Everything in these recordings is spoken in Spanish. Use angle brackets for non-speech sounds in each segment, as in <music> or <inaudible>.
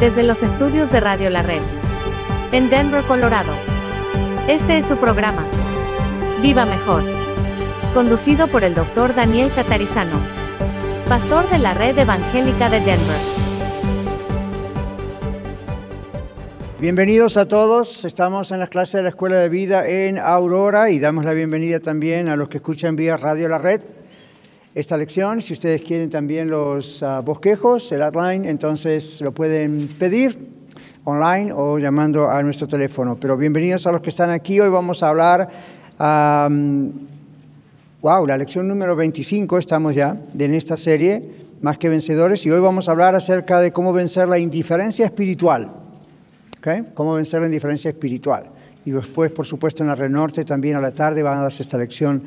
Desde los estudios de Radio La Red, en Denver, Colorado. Este es su programa, Viva Mejor, conducido por el doctor Daniel Catarizano, pastor de la Red Evangélica de Denver. Bienvenidos a todos, estamos en las clases de la Escuela de Vida en Aurora y damos la bienvenida también a los que escuchan vía Radio La Red esta lección. Si ustedes quieren también los uh, bosquejos, el outline, entonces lo pueden pedir online o llamando a nuestro teléfono. Pero bienvenidos a los que están aquí. Hoy vamos a hablar, wow, la lección número 25 estamos ya en esta serie, Más que Vencedores, y hoy vamos a hablar acerca de cómo vencer la indiferencia espiritual. ¿Okay? Cómo vencer la indiferencia espiritual. Y después, por supuesto, en la Red Norte también a la tarde van a darse esta lección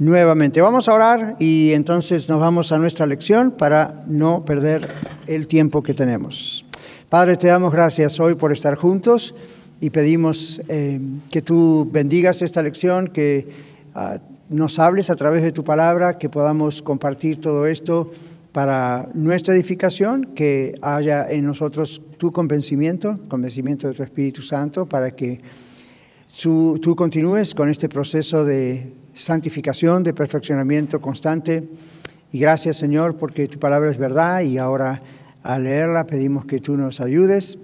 nuevamente. Vamos a orar y entonces nos vamos a nuestra lección para no perder el tiempo que tenemos. Padre, te damos gracias hoy por estar juntos y pedimos eh, que tú bendigas esta lección, que uh, nos hables a través de tu palabra, que podamos compartir todo esto para nuestra edificación, que haya en nosotros tu convencimiento, convencimiento de tu Espíritu Santo, para que tú continúes con este proceso de santificación, de perfeccionamiento constante. Y gracias Señor porque tu palabra es verdad y ahora al leerla pedimos que tú nos ayudes,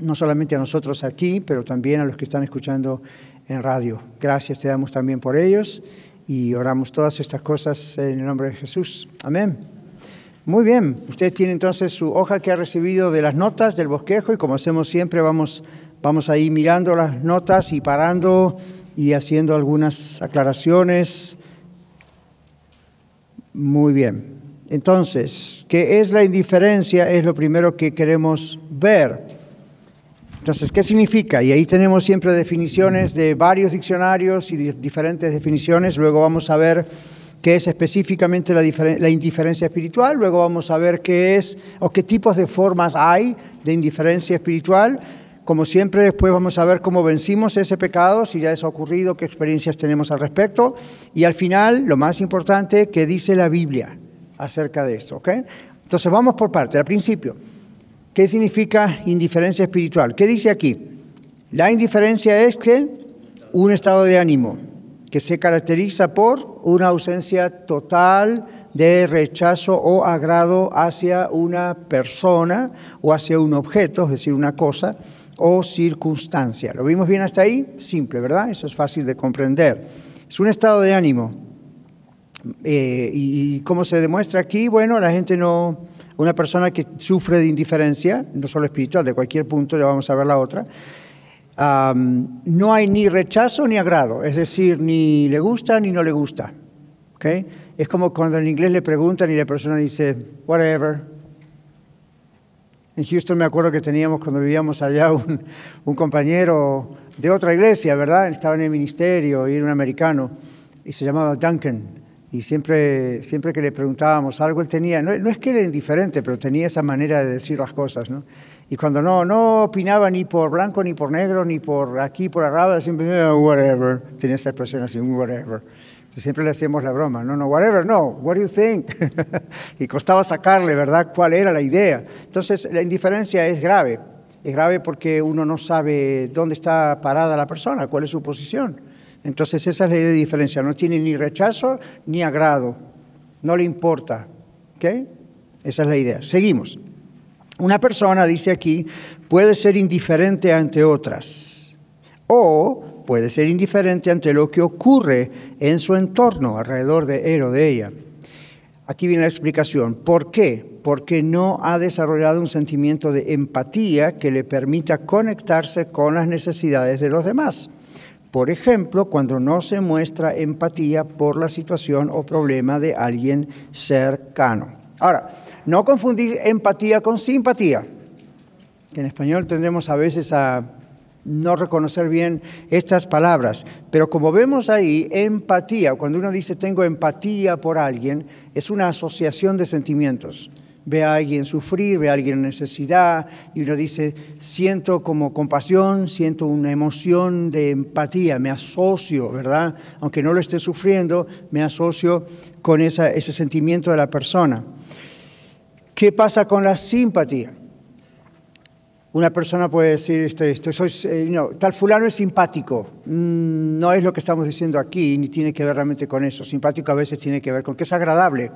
no solamente a nosotros aquí, pero también a los que están escuchando en radio. Gracias te damos también por ellos y oramos todas estas cosas en el nombre de Jesús. Amén. Muy bien, usted tiene entonces su hoja que ha recibido de las notas del bosquejo y como hacemos siempre vamos, vamos ahí mirando las notas y parando y haciendo algunas aclaraciones. Muy bien. Entonces, ¿qué es la indiferencia? Es lo primero que queremos ver. Entonces, ¿qué significa? Y ahí tenemos siempre definiciones de varios diccionarios y diferentes definiciones. Luego vamos a ver qué es específicamente la, la, indiferencia espiritual. Luego vamos a ver qué es o qué tipos de formas hay de indiferencia espiritual. Como siempre, después vamos a ver cómo vencimos ese pecado, si ya eso ha ocurrido, qué experiencias tenemos al respecto. Y al final, lo más importante, qué dice la Biblia acerca de esto. ¿ok? Entonces, vamos por parte. Al principio, ¿qué significa indiferencia espiritual? ¿Qué dice aquí? La indiferencia es que un estado de ánimo que se caracteriza por una ausencia total de rechazo o agrado hacia una persona o hacia un objeto, es decir, una cosa, o circunstancia. ¿Lo vimos bien hasta ahí? Simple, ¿verdad? Eso es fácil de comprender. Es un estado de ánimo. Eh, y, cómo se demuestra aquí? Bueno, la gente no, una persona que sufre de indiferencia, no solo espiritual, de cualquier punto, ya vamos a ver la otra, no hay ni rechazo ni agrado, es decir, ni le gusta ni no le gusta. ¿okay? Es como cuando en inglés le preguntan y la persona dice, whatever, en Houston me acuerdo que teníamos cuando vivíamos allá un, compañero de otra iglesia, ¿verdad? Estaba en el ministerio y era un americano y se llamaba Duncan. Y siempre, siempre que le preguntábamos algo, él tenía, no, es que era indiferente, pero tenía esa manera de decir las cosas, ¿no? Y cuando no, no opinaba ni por blanco, ni por negro, ni por aquí, por arriba, siempre, oh, whatever, tenía esa expresión así, whatever. Siempre le hacíamos la broma, no, no, whatever, no, what do you think? <laughs> y costaba sacarle, ¿verdad?, cuál era la idea. Entonces, la indiferencia es grave. Es grave porque uno no sabe dónde está parada la persona, cuál es su posición. Entonces, esa es la idea de diferencia. No tiene ni rechazo ni agrado. No le importa. ¿Ok? Esa es la idea. Seguimos. Una persona, dice aquí, puede ser indiferente ante otras. O puede ser indiferente ante lo que ocurre en su entorno, alrededor de él o de ella. Aquí viene la explicación. ¿Por qué? Porque no ha desarrollado un sentimiento de empatía que le permita conectarse con las necesidades de los demás. Por ejemplo, cuando no se muestra empatía por la situación o problema de alguien cercano. Ahora, no confundir empatía con simpatía, en español tendemos a veces a no reconocer bien estas palabras, pero como vemos ahí, empatía, cuando uno dice tengo empatía por alguien, es una asociación de sentimientos. Ve a alguien sufrir, ve a alguien en necesidad y uno dice, siento como compasión, siento una emoción de empatía, me asocio, ¿verdad? Aunque no lo esté sufriendo, me asocio con ese sentimiento de la persona. ¿Qué pasa con la simpatía? Una persona puede decir, este, soy, eh, tal fulano es simpático. Mm, no es lo que estamos diciendo aquí, ni tiene que ver realmente con eso. Simpático a veces tiene que ver con que es agradable.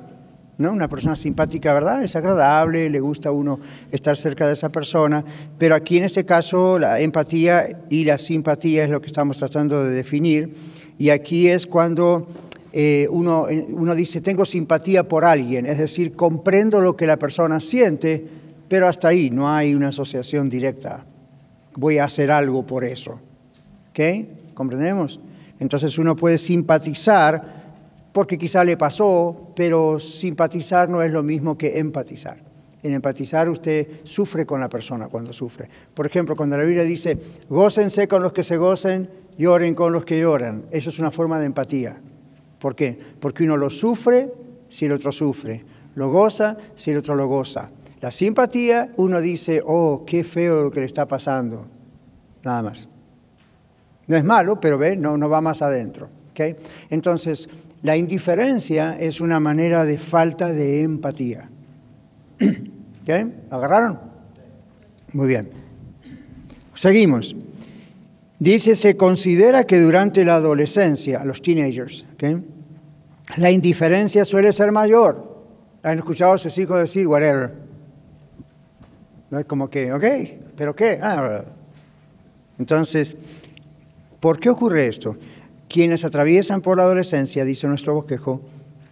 ¿no? Una persona simpática, ¿verdad? Es agradable, le gusta a uno estar cerca de esa persona. Pero aquí en este caso la empatía y la simpatía es lo que estamos tratando de definir. Y aquí es cuando eh, uno, uno dice, tengo simpatía por alguien, es decir, comprendo lo que la persona siente pero hasta ahí no hay una asociación directa. Voy a hacer algo por eso. ¿Ok? ¿Comprendemos? Entonces uno puede simpatizar porque quizá le pasó, pero simpatizar no es lo mismo que empatizar. En empatizar usted sufre con la persona cuando sufre. Por ejemplo, cuando la Biblia dice, gócense con los que se gocen, lloren con los que lloran. Eso es una forma de empatía. ¿Por qué? Porque uno lo sufre si el otro sufre, lo goza si el otro lo goza. La simpatía, uno dice, oh, qué feo lo que le está pasando. Nada más. No es malo, pero ve, no, no va más adentro. ¿okay? Entonces, la indiferencia es una manera de falta de empatía. <clears throat> ¿Okay? ¿Agarraron? Muy bien. Seguimos. Dice, se considera que durante la adolescencia, los teenagers, ¿okay? la indiferencia suele ser mayor. Han escuchado a sus hijos decir, whatever. Como que, ok, pero ¿qué? Ah, entonces, ¿por qué ocurre esto? Quienes atraviesan por la adolescencia, dice nuestro bosquejo,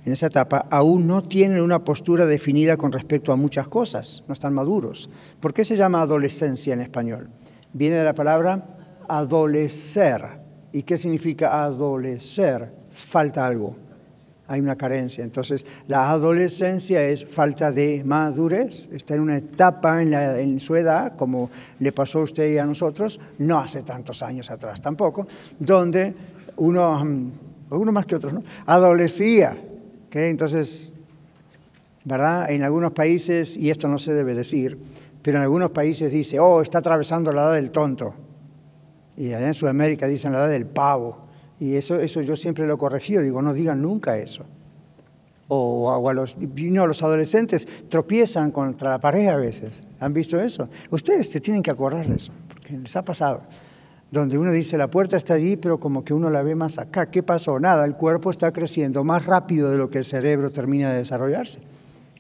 en esa etapa, aún no tienen una postura definida con respecto a muchas cosas, no están maduros. ¿Por qué se llama adolescencia en español? Viene de la palabra adolecer. ¿Y qué significa adolecer? Falta algo hay una carencia. Entonces, la adolescencia es falta de madurez, está en una etapa en, su edad, como le pasó a usted y a nosotros, no hace tantos años atrás tampoco, donde uno, mm, uno más que otros, ¿no? adolecía. Entonces, ¿verdad? En algunos países, y esto no se debe decir, pero en algunos países dice, oh, está atravesando la edad del tonto. Y allá en Sudamérica dicen la edad del pavo. Y eso, eso yo siempre lo he corregido, digo, no digan nunca eso. O, a los, no, los adolescentes tropiezan contra la pared a veces. ¿Han visto eso? Ustedes se tienen que acordar de eso, porque les ha pasado. Donde uno dice, la puerta está allí, pero como que uno la ve más acá. ¿Qué pasó? Nada, el cuerpo está creciendo más rápido de lo que el cerebro termina de desarrollarse.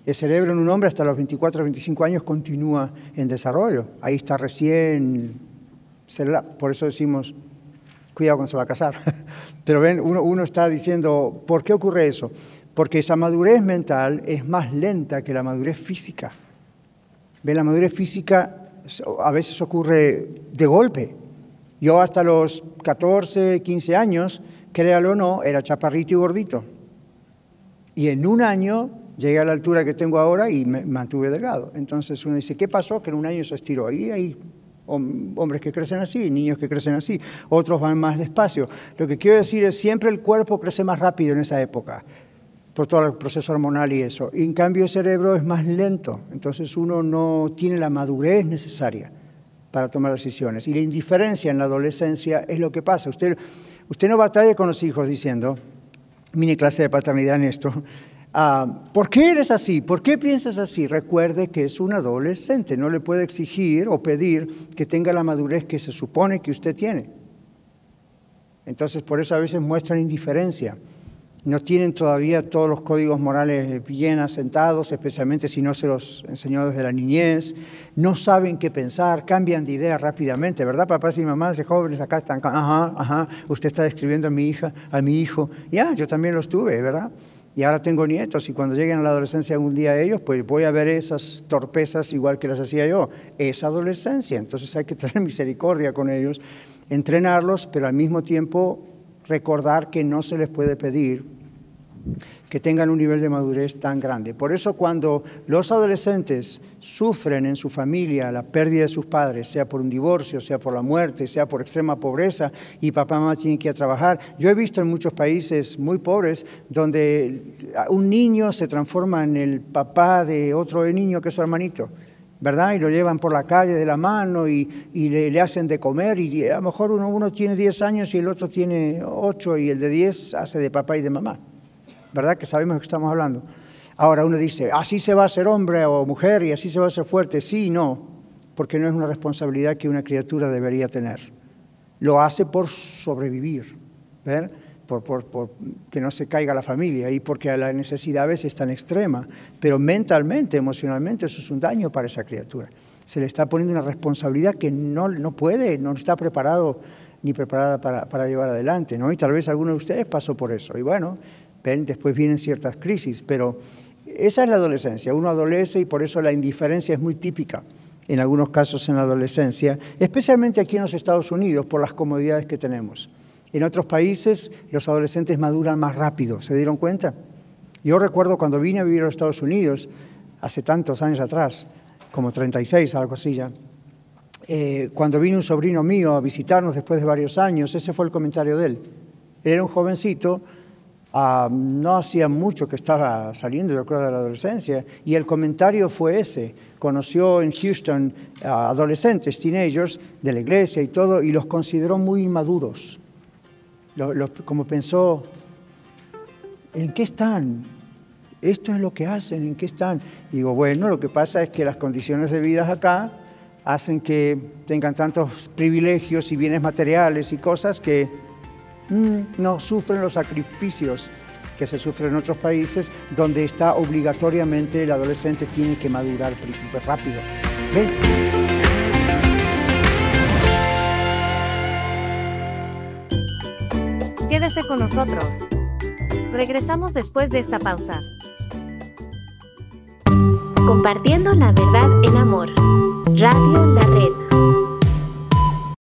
El cerebro en un hombre hasta los 24 o 25 años continúa en desarrollo. Ahí está recién Por eso decimos cuidado cuando se va a casar. <laughs> Pero ven, uno, está diciendo, ¿por qué ocurre eso? Porque esa madurez mental es más lenta que la madurez física. Ven, la madurez física a veces ocurre de golpe. Yo hasta los 14, 15 años, créalo o no, era chaparrito y gordito. Y en un año llegué a la altura que tengo ahora y me mantuve delgado. Entonces uno dice, ¿qué pasó? Que en un año se estiró. Y ahí hombres que crecen así, niños que crecen así, otros van más despacio. Lo que quiero decir es, siempre el cuerpo crece más rápido en esa época, por todo el proceso hormonal y eso. Y en cambio el cerebro es más lento, entonces uno no tiene la madurez necesaria para tomar decisiones. Y la indiferencia en la adolescencia es lo que pasa. Usted, usted no batalla con los hijos diciendo, mini clase de paternidad en esto, Ah, ¿Por qué eres así? ¿Por qué piensas así? Recuerde que es un adolescente, no le puede exigir o pedir que tenga la madurez que se supone que usted tiene. Entonces, por eso a veces muestran indiferencia. No tienen todavía todos los códigos morales bien asentados, especialmente si no se los enseñó desde la niñez. No saben qué pensar, cambian de idea rápidamente, ¿verdad? Papás y mamás de jóvenes acá están, ajá, ajá, usted está describiendo a mi hija, a mi hijo. Ya, yo también los tuve, ¿verdad? Y ahora tengo nietos y cuando lleguen a la adolescencia algún día ellos, pues voy a ver esas torpezas igual que las hacía yo. Es adolescencia, entonces hay que <laughs> tener misericordia con ellos. entrenarlos, pero al mismo tiempo recordar que no se les puede pedir que tengan un nivel de madurez tan grande. Por eso cuando los adolescentes sufren en su familia la pérdida de sus padres, sea por un divorcio, sea por la muerte, sea por extrema pobreza, y papá y mamá tienen que ir a trabajar, yo he visto en muchos países muy pobres donde un niño se transforma en el papá de otro niño que es su hermanito. ¿verdad? Y lo llevan por la calle de la mano y, le, hacen de comer y a lo mejor uno, uno tiene 10 años y el otro tiene 8 y el de 10 hace de papá y de mamá. ¿Verdad? Que sabemos de qué estamos hablando. Ahora uno dice, así se va a ser hombre o mujer y así se va a ser fuerte. Sí y no, porque no es una responsabilidad que una criatura debería tener. Lo hace por sobrevivir, ¿ver? Por, por, que no se caiga la familia y porque la necesidad a veces es tan extrema, pero mentalmente, emocionalmente, eso es un daño para esa criatura. Se le está poniendo una responsabilidad que no, no puede, no está preparado ni preparada para, para llevar adelante, ¿no? Y tal vez alguno de ustedes pasó por eso. Y bueno, después vienen ciertas crisis, pero esa es la adolescencia. Uno adolece y por eso la indiferencia es muy típica en algunos casos en la adolescencia, especialmente aquí en los Estados Unidos por las comodidades que tenemos. En otros países los adolescentes maduran más rápido, ¿se dieron cuenta? Yo recuerdo cuando vine a vivir a los Estados Unidos, hace tantos años atrás, como 36, algo así ya, eh, cuando vino un sobrino mío a visitarnos después de varios años, ese fue el comentario de él. Él era un jovencito, Ah, no hacía mucho que estaba saliendo, yo creo, de la adolescencia, y el comentario fue ese. Conoció en Houston adolescentes, teenagers de la iglesia y todo, y los consideró muy inmaduros. como pensó, ¿en qué están? Esto es lo que hacen, ¿en qué están? digo, bueno, lo que pasa es que las condiciones de vida acá hacen que tengan tantos privilegios y bienes materiales y cosas que no sufren los sacrificios que se sufren en otros países donde está obligatoriamente el adolescente tiene que madurar rápido. Quédese con nosotros. Regresamos después de esta pausa. Compartiendo la verdad en amor. Radio La Red.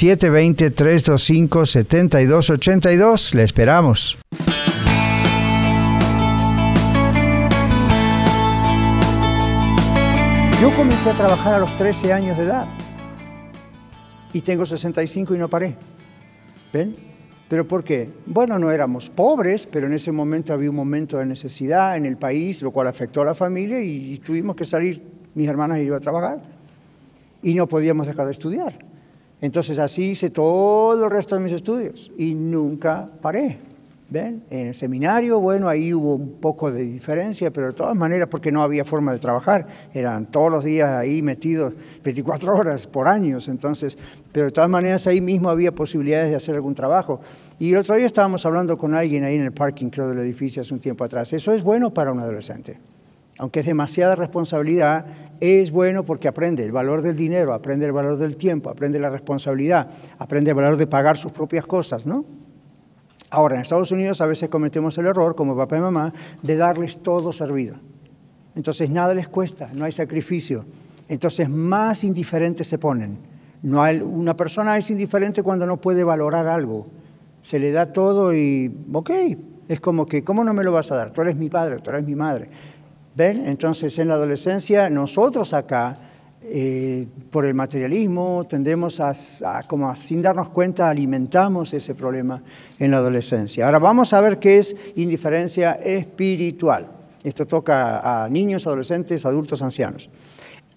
720-325-7282. Le esperamos. Yo comencé a trabajar a los 13 años de edad y tengo 65 y no paré. ¿Ven? ¿Pero por qué? Bueno, no éramos pobres, pero en ese momento había un momento de necesidad en el país, lo cual afectó a la familia y tuvimos que salir, mis hermanas y yo, a trabajar. Y no podíamos dejar de estudiar. Entonces así hice todo el resto de mis estudios y nunca paré. ¿Ven? En el seminario, bueno, ahí hubo un poco de diferencia, pero de todas maneras, porque no había forma de trabajar, eran todos los días ahí metidos 24 horas por años, entonces, pero de todas maneras ahí mismo había posibilidades de hacer algún trabajo. Y el otro día estábamos hablando con alguien ahí en el parking, creo, del edificio hace un tiempo atrás. Eso es bueno para un adolescente aunque es demasiada responsabilidad, es bueno porque aprende el valor del dinero, aprende el valor del tiempo, aprende la responsabilidad, aprende el valor de pagar sus propias cosas, ¿no? Ahora, en Estados Unidos a veces cometemos el error, como papá y mamá, de darles todo servido. Entonces nada les cuesta, no hay sacrificio. Entonces más indiferentes se ponen. No una persona es indiferente cuando no puede valorar algo. Se le da todo y, ok, es como que, ¿cómo no me lo vas a dar? Tú eres mi padre, tú eres mi madre. ¿Ven? Entonces en la adolescencia nosotros acá, eh, por el materialismo, tendemos a, como sin darnos cuenta, alimentamos ese problema en la adolescencia. Ahora vamos a ver qué es indiferencia espiritual. Esto toca a niños, adolescentes, adultos, ancianos.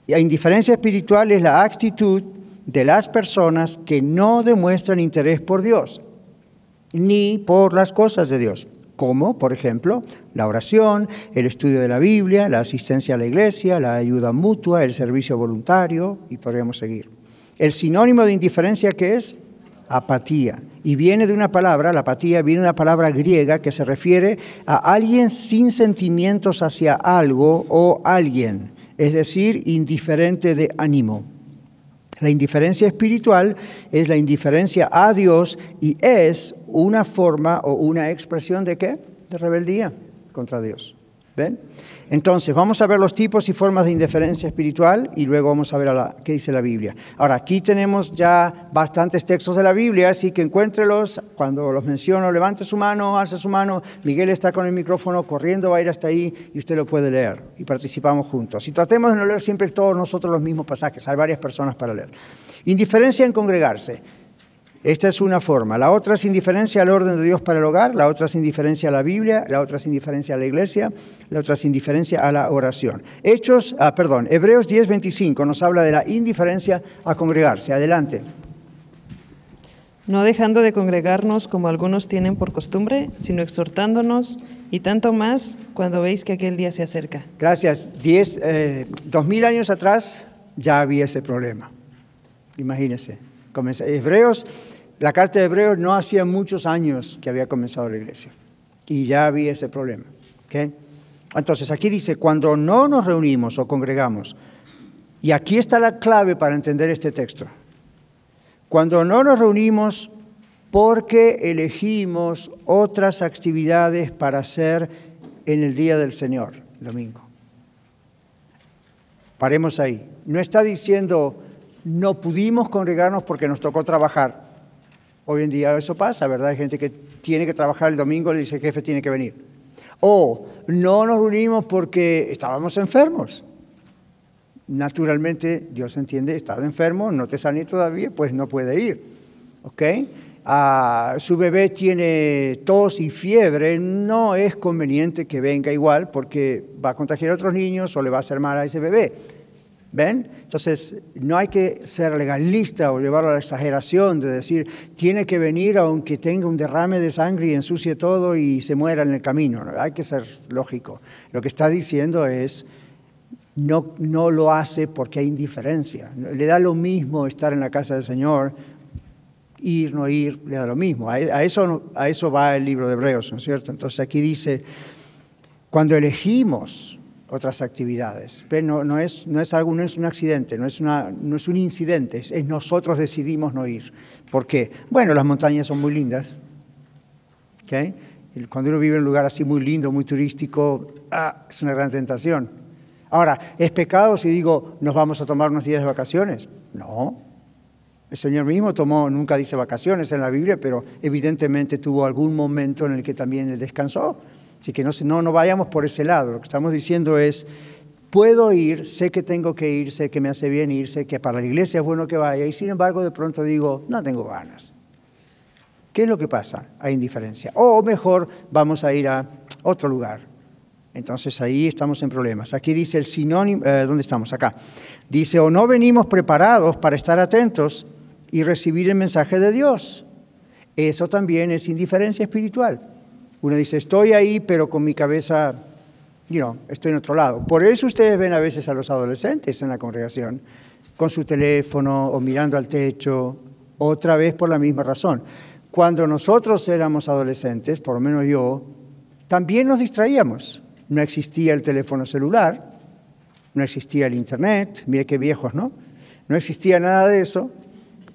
La indiferencia espiritual es la actitud de las personas que no demuestran interés por Dios, ni por las cosas de Dios, como, por ejemplo, la oración, el estudio de la Biblia, la asistencia a la iglesia, la ayuda mutua, el servicio voluntario, y podríamos seguir. El sinónimo de indiferencia que es apatía. Y viene de una palabra, la apatía viene de una palabra griega que se refiere a alguien sin sentimientos hacia algo o alguien, es decir, indiferente de ánimo. La indiferencia espiritual es la indiferencia a Dios y es una forma o una expresión de qué? De rebeldía contra Dios. ¿Ven? Entonces, vamos a ver los tipos y formas de indiferencia espiritual y luego vamos a ver qué dice la Biblia. Ahora, aquí tenemos ya bastantes textos de la Biblia, así que encuéntrelos. Cuando los menciono, levante su mano, alza su mano. Miguel está con el micrófono corriendo, va a ir hasta ahí y usted lo puede leer y participamos juntos. Y tratemos de no leer siempre todos nosotros los mismos pasajes, hay varias personas para leer. Indiferencia en congregarse. Esta es una forma. La otra es indiferencia al orden de Dios para el hogar, la otra es indiferencia a la Biblia, la otra es indiferencia a la iglesia, la otra es indiferencia a la oración. Hechos, ah, perdón, Hebreos 10:25 nos habla de la indiferencia a congregarse. Adelante. No dejando de congregarnos como algunos tienen por costumbre, sino exhortándonos y tanto más cuando veis que aquel día se acerca. Gracias. Diez, eh, dos mil años atrás ya había ese problema. Imagínense. Hebreos la carta de Hebreos no hacía muchos años que había comenzado la iglesia y ya había ese problema. Entonces aquí dice, cuando no nos reunimos o congregamos, y aquí está la clave para entender este texto, cuando no nos reunimos porque elegimos otras actividades para hacer en el día del Señor, domingo. Paremos ahí. No está diciendo, no pudimos congregarnos porque nos tocó trabajar. Hoy en día eso pasa, ¿verdad? Hay gente que tiene que trabajar el domingo le dice, jefe, tiene que venir. O no nos reunimos porque estábamos enfermos. Naturalmente, Dios entiende, estaba enfermo, no te sané todavía, pues no puede ir. ¿Ok? Ah, su bebé tiene tos y fiebre, no es conveniente que venga igual porque va a contagiar a otros niños o le va a hacer mal a ese bebé. ¿Ven? Entonces, no hay que ser legalista o llevarlo a la exageración de decir, tiene que venir aunque tenga un derrame de sangre y ensucie todo y se muera en el camino. Hay que ser lógico. Lo que está diciendo es, no, no lo hace porque hay indiferencia. Le da lo mismo estar en la casa del Señor, ir, no ir, le da lo mismo. A, eso, a eso va el libro de Hebreos, ¿no es cierto? Entonces aquí dice, cuando elegimos otras actividades. No, no, es, no, es algo, no es un accidente, no es, una, no es un incidente, es, nosotros decidimos no ir. ¿Por qué? Bueno, las montañas son muy lindas. ¿okay? Cuando uno vive en un lugar así muy lindo, muy turístico, ah, es una gran tentación. Ahora, ¿es pecado si digo nos vamos a tomar unos días de vacaciones? No. El Señor mismo tomó, nunca dice vacaciones en la Biblia, pero evidentemente tuvo algún momento en el que también descansó. Así que no, no, no vayamos por ese lado. Lo que estamos diciendo es, puedo ir, sé que tengo que ir, sé que me hace bien ir, sé que para la iglesia es bueno que vaya, y sin embargo de pronto digo, no tengo ganas. ¿Qué es lo que pasa? Hay indiferencia. O mejor, vamos a ir a otro lugar. Entonces ahí estamos en problemas. Aquí dice el sinónimo, eh, ¿dónde estamos? Acá. Dice, o no venimos preparados para estar atentos y recibir el mensaje de Dios. Eso también es indiferencia espiritual. Uno dice, estoy ahí, pero con mi cabeza, you estoy en otro lado. Por eso ustedes ven a veces a los adolescentes en la congregación, con su teléfono o mirando al techo, otra vez por la misma razón. Cuando nosotros éramos adolescentes, por lo menos yo, también nos distraíamos. No existía el teléfono celular, no existía el internet, mire qué viejos, ¿no? No existía nada de eso,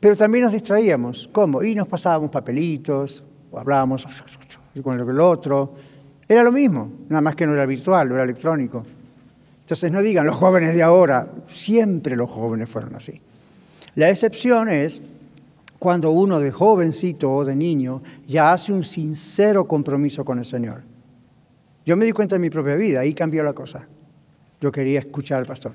pero también nos distraíamos. ¿Cómo? Y nos pasábamos papelitos, o hablábamos con el otro. Era lo mismo, nada más que no era virtual, no era electrónico. Entonces no digan los jóvenes de ahora, siempre los jóvenes fueron así. La excepción es cuando uno de jovencito o de niño ya hace un sincero compromiso con el Señor. Yo me di cuenta de mi propia vida, ahí cambió la cosa. Yo quería escuchar al pastor.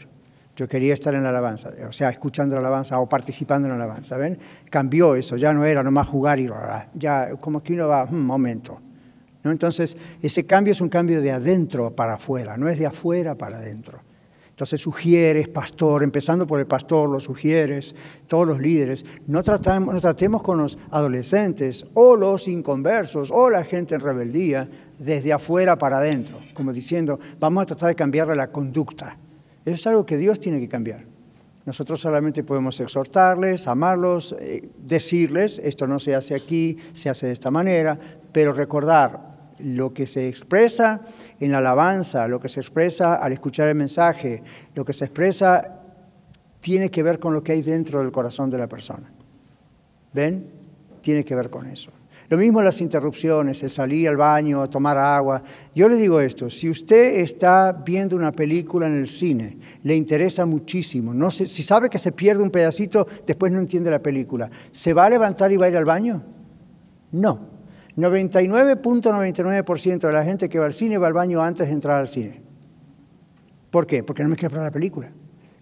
Yo quería estar en la alabanza, o sea, escuchando la alabanza o participando en la alabanza. ¿Ven? Cambió eso, ya no era nomás jugar y ya como que uno va, un hmm, momento. ¿No? Entonces, ese cambio es un cambio de adentro para afuera, no es de afuera para adentro. Entonces sugieres, pastor, empezando por el pastor, los sugieres, todos los líderes, no, tratamos, no tratemos con los adolescentes o los inconversos o la gente en rebeldía desde afuera para adentro, como diciendo, vamos a tratar de cambiarle la conducta. Eso es algo que Dios tiene que cambiar. Nosotros solamente podemos exhortarles, amarlos, eh, decirles, esto no se hace aquí, se hace de esta manera, pero recordar lo que se expresa en la alabanza, lo que se expresa al escuchar el mensaje, lo que se expresa tiene que ver con lo que hay dentro del corazón de la persona. ¿Ven? Tiene que ver con eso. Lo mismo las interrupciones, el salir al baño, tomar agua. Yo le digo esto, si usted está viendo una película en el cine, le interesa muchísimo, no si sabe que se pierde un pedacito, después no entiende la película, ¿se va a levantar y va a ir al baño? No. 99.99% de la gente que va al cine va al baño antes de entrar al cine. ¿Por qué? Porque no me quiero la película.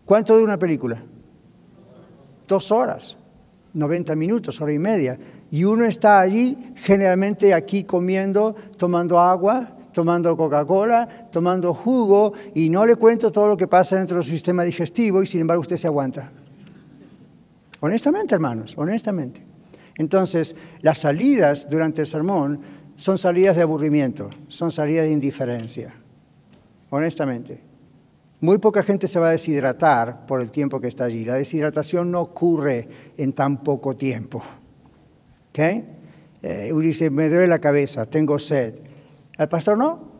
¿Cuánto dura una película? Dos horas, 90 minutos, hora y media y uno está allí generalmente aquí comiendo, tomando agua, tomando Coca-Cola, tomando jugo y no le cuento todo lo que pasa dentro del sistema digestivo y sin embargo usted se aguanta. Honestamente, hermanos, honestamente. Entonces, las salidas durante el sermón son salidas de aburrimiento, son salidas de indiferencia, honestamente. Muy poca gente se va a deshidratar por el tiempo que está allí. La deshidratación no ocurre en tan poco tiempo. ¿Ok? Eh, me duele la cabeza, tengo sed. ¿El pastor no?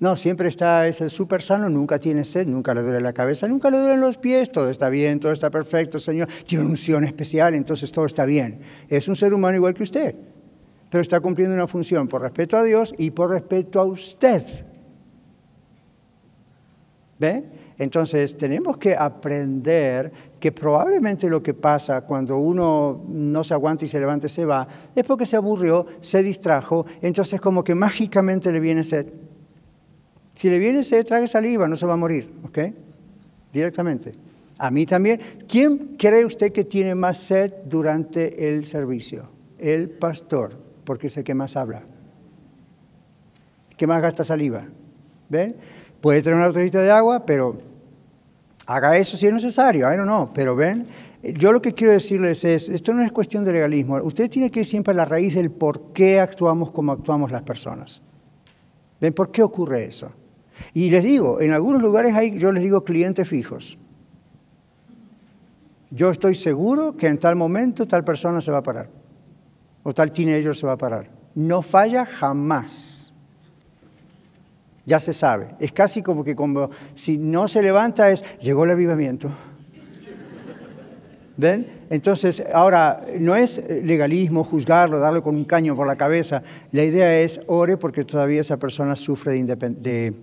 No, siempre está, es el súper sano, nunca tiene sed, nunca le duele la cabeza, nunca le duelen los pies, todo está bien, todo está perfecto, Señor. Tiene unción especial, entonces todo está bien. Es un ser humano igual que usted, pero está cumpliendo una función por respeto a Dios y por respeto a usted. ¿Ve? Entonces tenemos que aprender que probablemente lo que pasa cuando uno no se aguanta y se levanta y se va es porque se aburrió, se distrajo, entonces como que mágicamente le viene sed. Si le viene sed, trague saliva, no se va a morir, ¿ok? Directamente. A mí también. ¿Quién cree usted que tiene más sed durante el servicio? El pastor, porque es el que más habla. ¿Qué más gasta saliva? ¿Ven? Puede tener una botellita de agua, pero haga eso si es necesario, I don't know, pero ven, yo lo que quiero decirles es, esto no es cuestión de legalismo, usted tiene que ir siempre a la raíz del por qué actuamos como actuamos las personas. ¿Ven por qué ocurre eso? Y les digo, en algunos lugares hay, yo les digo clientes fijos. Yo estoy seguro que en tal momento tal persona se va a parar, o tal teenager se va a parar. No falla jamás ya se sabe. Es casi como que como si no se levanta es, llegó el avivamiento. ¿Ven? Entonces, ahora, no es legalismo juzgarlo, darle con un caño por la cabeza. La idea es, ore porque todavía esa persona sufre de, de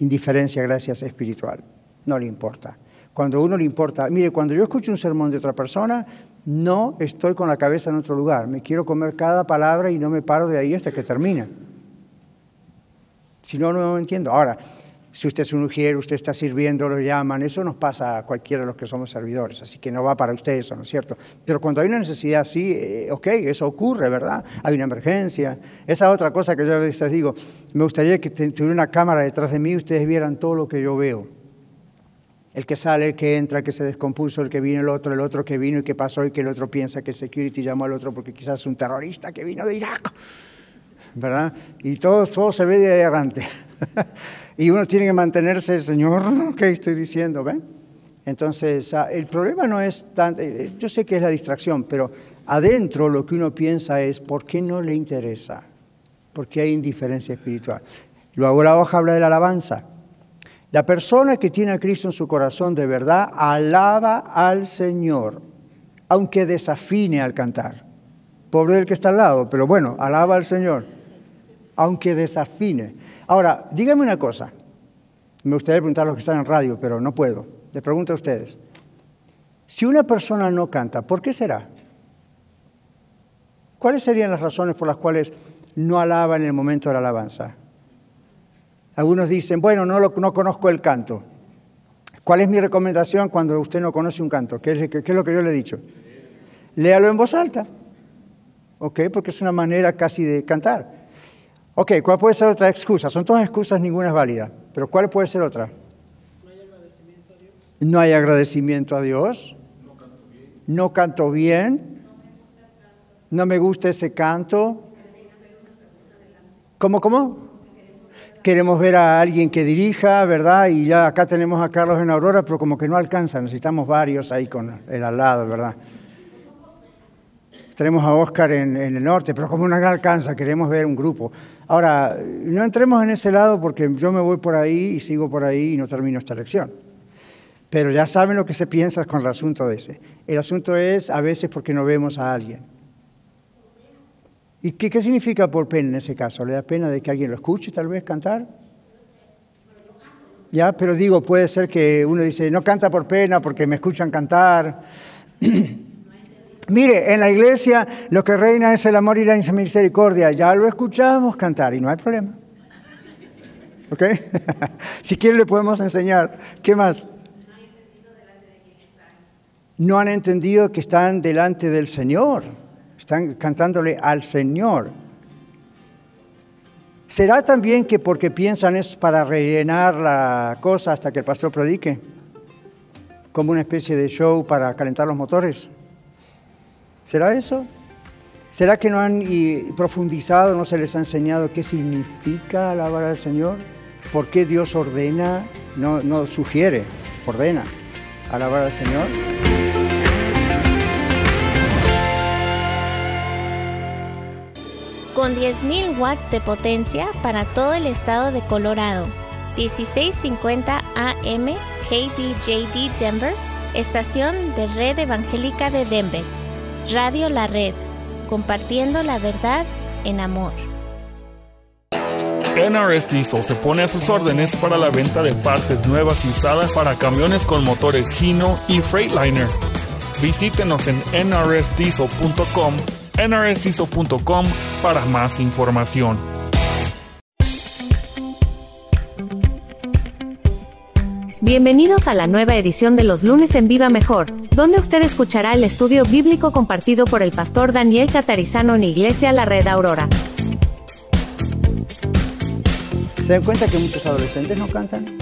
indiferencia, gracias, espiritual. No le importa. Cuando uno le importa, mire, cuando yo escucho un sermón de otra persona, no estoy con la cabeza en otro lugar. Me quiero comer cada palabra y no me paro de ahí hasta que termina. Si no, no entiendo. Ahora, si usted es un ujier, usted está sirviendo, lo llaman, eso nos pasa a cualquiera de los que somos servidores, así que no va para usted eso, ¿no es cierto? Pero cuando hay una necesidad así, eh, ok, eso ocurre, ¿verdad? Hay una emergencia. Esa otra cosa que yo a digo, me gustaría que tuviera una cámara detrás de mí y ustedes vieran todo lo que yo veo. El que sale, el que entra, el que se descompuso, el que vino, el otro, el otro que vino y que pasó y que el otro piensa que security llamó al otro porque quizás es un terrorista que vino de Irak. ¿Verdad? Y todo, todo se ve de adelante. <laughs> y uno tiene que mantenerse, Señor, <laughs> ¿qué estoy diciendo? ¿ven? Entonces, ah, el problema no es tan, eh, eh, yo sé que es la distracción, pero adentro lo que uno piensa es, ¿por qué no le interesa? Porque hay indiferencia espiritual. Luego la hoja habla de la alabanza. La persona que tiene a Cristo en su corazón de verdad alaba al Señor, aunque desafine al cantar. Pobre del que está al lado, pero bueno, alaba al Señor, aunque desafine. Ahora, díganme una cosa. Me gustaría preguntar a los que están en radio, pero no puedo. Le pregunto a ustedes. Si una persona no canta, ¿por qué será? ¿Cuáles serían las razones por las cuales no alaba en el momento de la alabanza? Algunos dicen, bueno, no, no conozco el canto. ¿Cuál es mi recomendación cuando usted no conoce un canto? ¿Qué es, lo que yo le he dicho? Léalo en voz alta. ¿Ok? Porque es una manera casi de cantar. Ok, ¿cuál puede ser otra excusa? Son todas excusas, ninguna es válida. Pero ¿cuál puede ser otra? No hay agradecimiento a Dios. No hay agradecimiento a Dios. Canto bien. No canto bien. No me gusta ese canto. ¿Cómo, cómo? Queremos ver a alguien que dirija, ¿verdad? Y ya acá tenemos a Carlos en Aurora, pero como que no alcanza, necesitamos varios ahí con el al lado, ¿verdad? Tenemos a Oscar en, el norte, pero como no alcanza, queremos ver un grupo. Ahora, no entremos en ese lado porque yo me voy por ahí y sigo por ahí y no termino esta lección. Pero ya saben lo que se piensa con el asunto de ese. El asunto es a veces porque no vemos a alguien. ¿Y qué, significa por pena en ese caso? ¿Le da pena de que alguien lo escuche tal vez cantar? Ya, pero digo, puede ser que uno dice, no canta por pena porque me escuchan cantar. <clears throat> Mire, en la iglesia lo que reina es el amor y la misericordia. Ya lo escuchamos cantar y no hay problema. ¿Ok? <laughs> si quiere le podemos enseñar. ¿Qué más? No han entendido que están delante del Señor. Están cantándole al Señor. ¿Será también que porque piensan es para rellenar la cosa hasta que el pastor predique? Como una especie de show para calentar los motores. ¿Será eso? ¿Será que no han profundizado, no se les ha enseñado qué significa alabar al Señor? ¿Por qué Dios ordena, no, no sugiere, ordena alabar al Señor? con 10.000 watts de potencia para todo el estado de Colorado. 1650 AM KBJD Denver, estación de Red Evangélica de Denver. Radio La Red, compartiendo la verdad en amor. NRS Diesel se pone a sus órdenes para la venta de partes nuevas y usadas para camiones con motores Hino y Freightliner. Visítenos en nrsdiesel.com nrstizo.com para más información. Bienvenidos a la nueva edición de los lunes en Viva Mejor, donde usted escuchará el estudio bíblico compartido por el pastor Daniel Catarizano en Iglesia La Red Aurora. ¿Se dan cuenta que muchos adolescentes no cantan?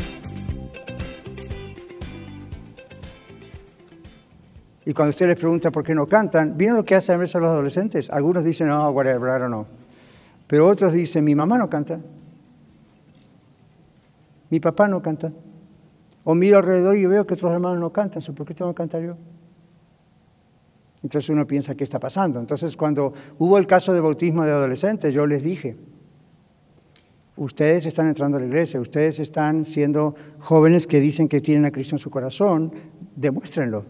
Y cuando usted les pregunta por qué no cantan, ¿vieron lo que hacen a veces los adolescentes? Algunos dicen, no, whatever, don't know. Pero otros dicen, mi mamá no canta. Mi papá no canta. O miro alrededor y veo que otros hermanos no cantan. ¿Por qué tengo que cantar yo? Entonces uno piensa, ¿qué está pasando? Entonces cuando hubo el caso de bautismo de adolescentes, yo les dije, ustedes están entrando a la iglesia, ustedes están siendo jóvenes que dicen que tienen a Cristo en su corazón, demuéstrenlo.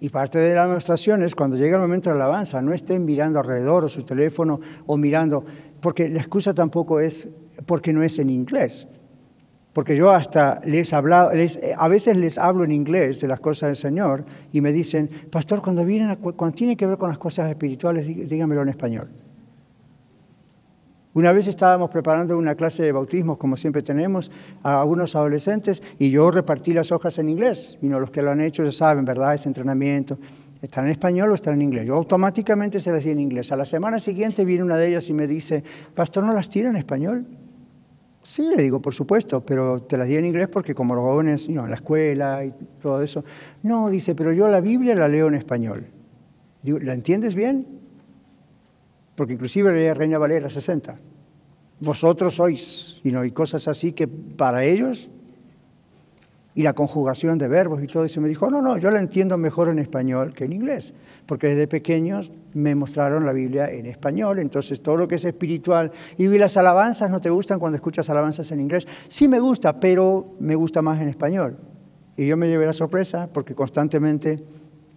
Y parte de la demostración es cuando llega el momento de la alabanza, no estén mirando alrededor o su teléfono o mirando, porque la excusa tampoco es porque no es en inglés. Porque yo hasta les hablado, a veces les hablo en inglés de las cosas del Señor y me dicen, pastor, cuando, vienen cuando tiene que ver con las cosas espirituales, dígamelo en español. Una vez estábamos preparando una clase de bautismos, como siempre tenemos, a algunos adolescentes, y yo repartí las hojas en inglés. Y no, los que lo han hecho ya saben, ¿verdad? Ese entrenamiento. ¿Están en español o están en inglés? Yo automáticamente se las di en inglés. A la semana siguiente viene una de ellas y me dice, Pastor, ¿no las tiene en español? Sí, le digo, por supuesto, pero te las di en inglés porque como los jóvenes, no, en la escuela y todo eso. No, dice, pero yo la Biblia la leo en español. Digo, ¿la entiendes bien? porque inclusive leía Reina Valera 60. Vosotros sois, y no hay cosas así que para ellos, y la conjugación de verbos y todo eso, me dijo, no, no, yo la entiendo mejor en español que en inglés, porque desde pequeños me mostraron la Biblia en español, entonces todo lo que es espiritual, y las alabanzas no te gustan cuando escuchas alabanzas en inglés, sí me gusta, pero me gusta más en español. Y yo me llevé la sorpresa porque constantemente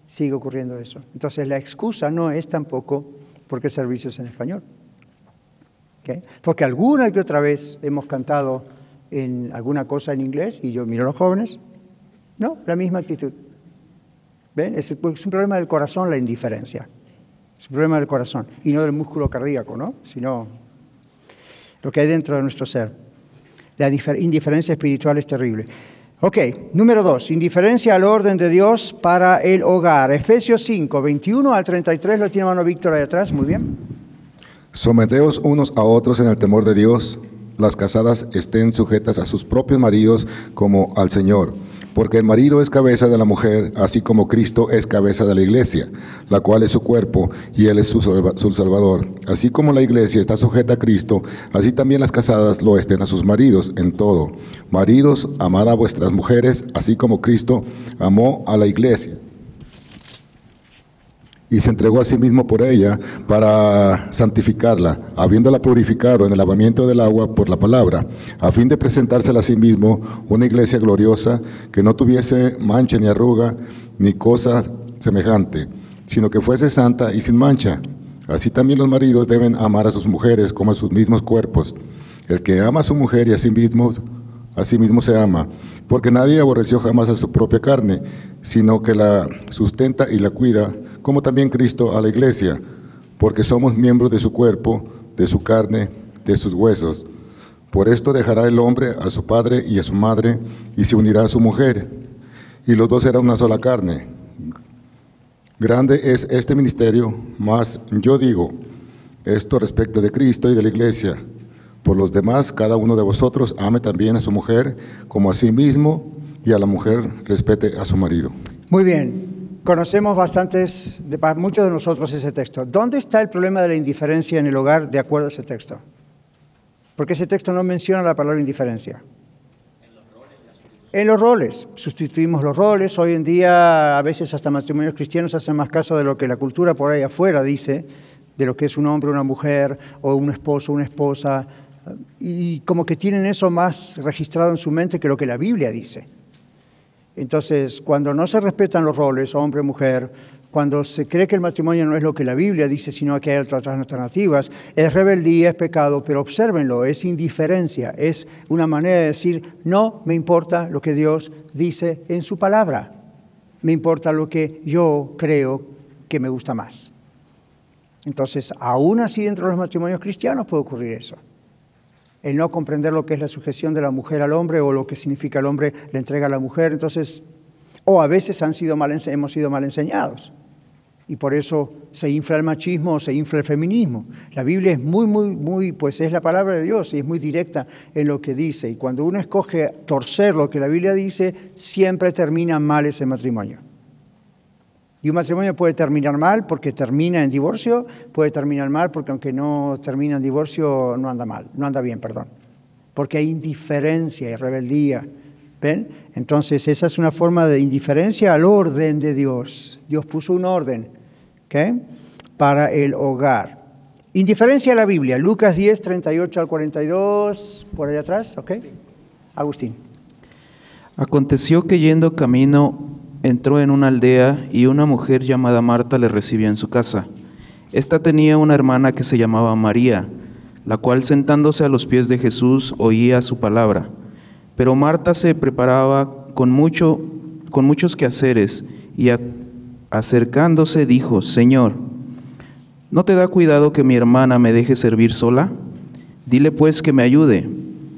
sigue ocurriendo eso. Entonces la excusa no es tampoco ¿Por qué servicios en español? Porque alguna que otra vez hemos cantado en alguna cosa en inglés y yo miro a los jóvenes, no, la misma actitud. ¿Ven? Es, es un problema del corazón la indiferencia. Es un problema del corazón y no del músculo cardíaco, ¿no? Sino lo que hay dentro de nuestro ser. La difer- indiferencia espiritual es terrible. Ok, número dos, indiferencia al orden de Dios para el hogar. Efesios 5, 21 al 33, lo tiene mano Víctor ahí atrás, muy bien. Someteos unos a otros en el temor de Dios. Las casadas estén sujetas a sus propios maridos como al Señor. Porque el marido es cabeza de la mujer, así como Cristo es cabeza de la iglesia, la cual es su cuerpo y Él es su, salva- su Salvador. Así como la iglesia está sujeta a Cristo, así también las casadas lo estén a sus maridos en todo. Maridos, amad a vuestras mujeres, así como Cristo amó a la iglesia y se entregó a sí mismo por ella para santificarla, habiéndola purificado en el lavamiento del agua por la palabra, a fin de presentársela a sí mismo una iglesia gloriosa que no tuviese mancha ni arruga ni cosa semejante, sino que fuese santa y sin mancha. Así también los maridos deben amar a sus mujeres como a sus mismos cuerpos. El que ama a su mujer y a sí mismo, a sí mismo se ama, porque nadie aborreció jamás a su propia carne, sino que la sustenta y la cuida, como también Cristo a la iglesia, porque somos miembros de su cuerpo, de su carne, de sus huesos. Por esto dejará el hombre a su padre y a su madre, y se unirá a su mujer, y los dos serán una sola carne. Grande es este ministerio, mas yo digo esto respecto de Cristo y de la iglesia. Por los demás, cada uno de vosotros ame también a su mujer como a sí mismo, y a la mujer respete a su marido. Muy bien, conocemos bastantes, de, muchos de nosotros ese texto. ¿Dónde está el problema de la indiferencia en el hogar de acuerdo a ese texto? Porque ese texto no menciona la palabra indiferencia. En los roles, sustituimos los roles. Hoy en día, a veces hasta matrimonios cristianos hacen más caso de lo que la cultura por ahí afuera dice, de lo que es un hombre, una mujer, o un esposo, una esposa, y como que tienen eso más registrado en su mente que lo que la Biblia dice. Entonces, cuando no se respetan los roles, hombre, mujer, cuando se cree que el matrimonio no es lo que la Biblia dice, sino que hay otras alternativas, es rebeldía, es pecado, pero obsérvenlo, es indiferencia, es una manera de decir, no me importa lo que Dios dice en su palabra, me importa lo que yo creo que me gusta más. Entonces, aún así dentro de los matrimonios cristianos puede ocurrir eso el no comprender lo que es la sujeción de la mujer al hombre o lo que significa el hombre le entrega a la mujer, entonces, o a veces han sido mal, hemos sido mal enseñados. Y por eso se infla el machismo o se infla el feminismo. La Biblia es muy, muy, muy, pues es la palabra de Dios y es muy directa en lo que dice. Y cuando uno escoge torcer lo que la Biblia dice, siempre termina mal ese matrimonio. Y un matrimonio puede terminar mal porque termina en divorcio, puede terminar mal porque aunque no termina en divorcio, no anda mal, no anda bien, perdón. Porque hay indiferencia y rebeldía. ¿Ven? Entonces, esa es una forma de indiferencia al orden de Dios. Dios puso un orden para el hogar. Indiferencia a la Biblia, Lucas 10, 38 al 42, por allá atrás, ¿ok? Agustín. Aconteció que yendo camino entró en una aldea y una mujer llamada Marta le recibió en su casa. Esta tenía una hermana que se llamaba María, la cual sentándose a los pies de Jesús oía su palabra. Pero Marta se preparaba con, mucho, con muchos quehaceres y acercándose dijo, Señor, ¿no te da cuidado que mi hermana me deje servir sola? Dile pues que me ayude.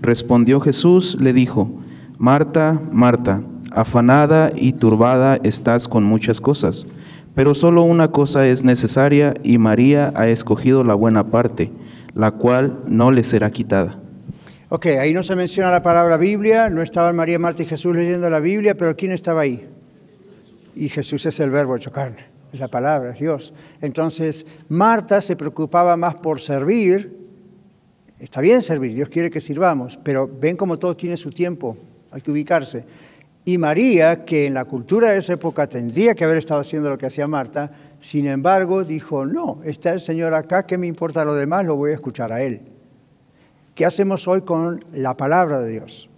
Respondió Jesús, le dijo, Marta, Marta, afanada y turbada estás con muchas cosas, pero solo una cosa es necesaria y María ha escogido la buena parte, la cual no le será quitada. Ok, ahí no se menciona la palabra Biblia, no estaban María, Marta y Jesús leyendo la Biblia, pero ¿quién estaba ahí? Y Jesús es el verbo hecho carne, es la palabra, es Dios. Entonces, Marta se preocupaba más por servir, está bien servir, Dios quiere que sirvamos, pero ven como todo tiene su tiempo, hay que ubicarse. Y María, que en la cultura de esa época tendría que haber estado haciendo lo que hacía Marta, sin embargo dijo, no, está el Señor acá, ¿qué me importa lo demás? Lo voy a escuchar a Él. ¿Qué hacemos hoy con la palabra de Dios?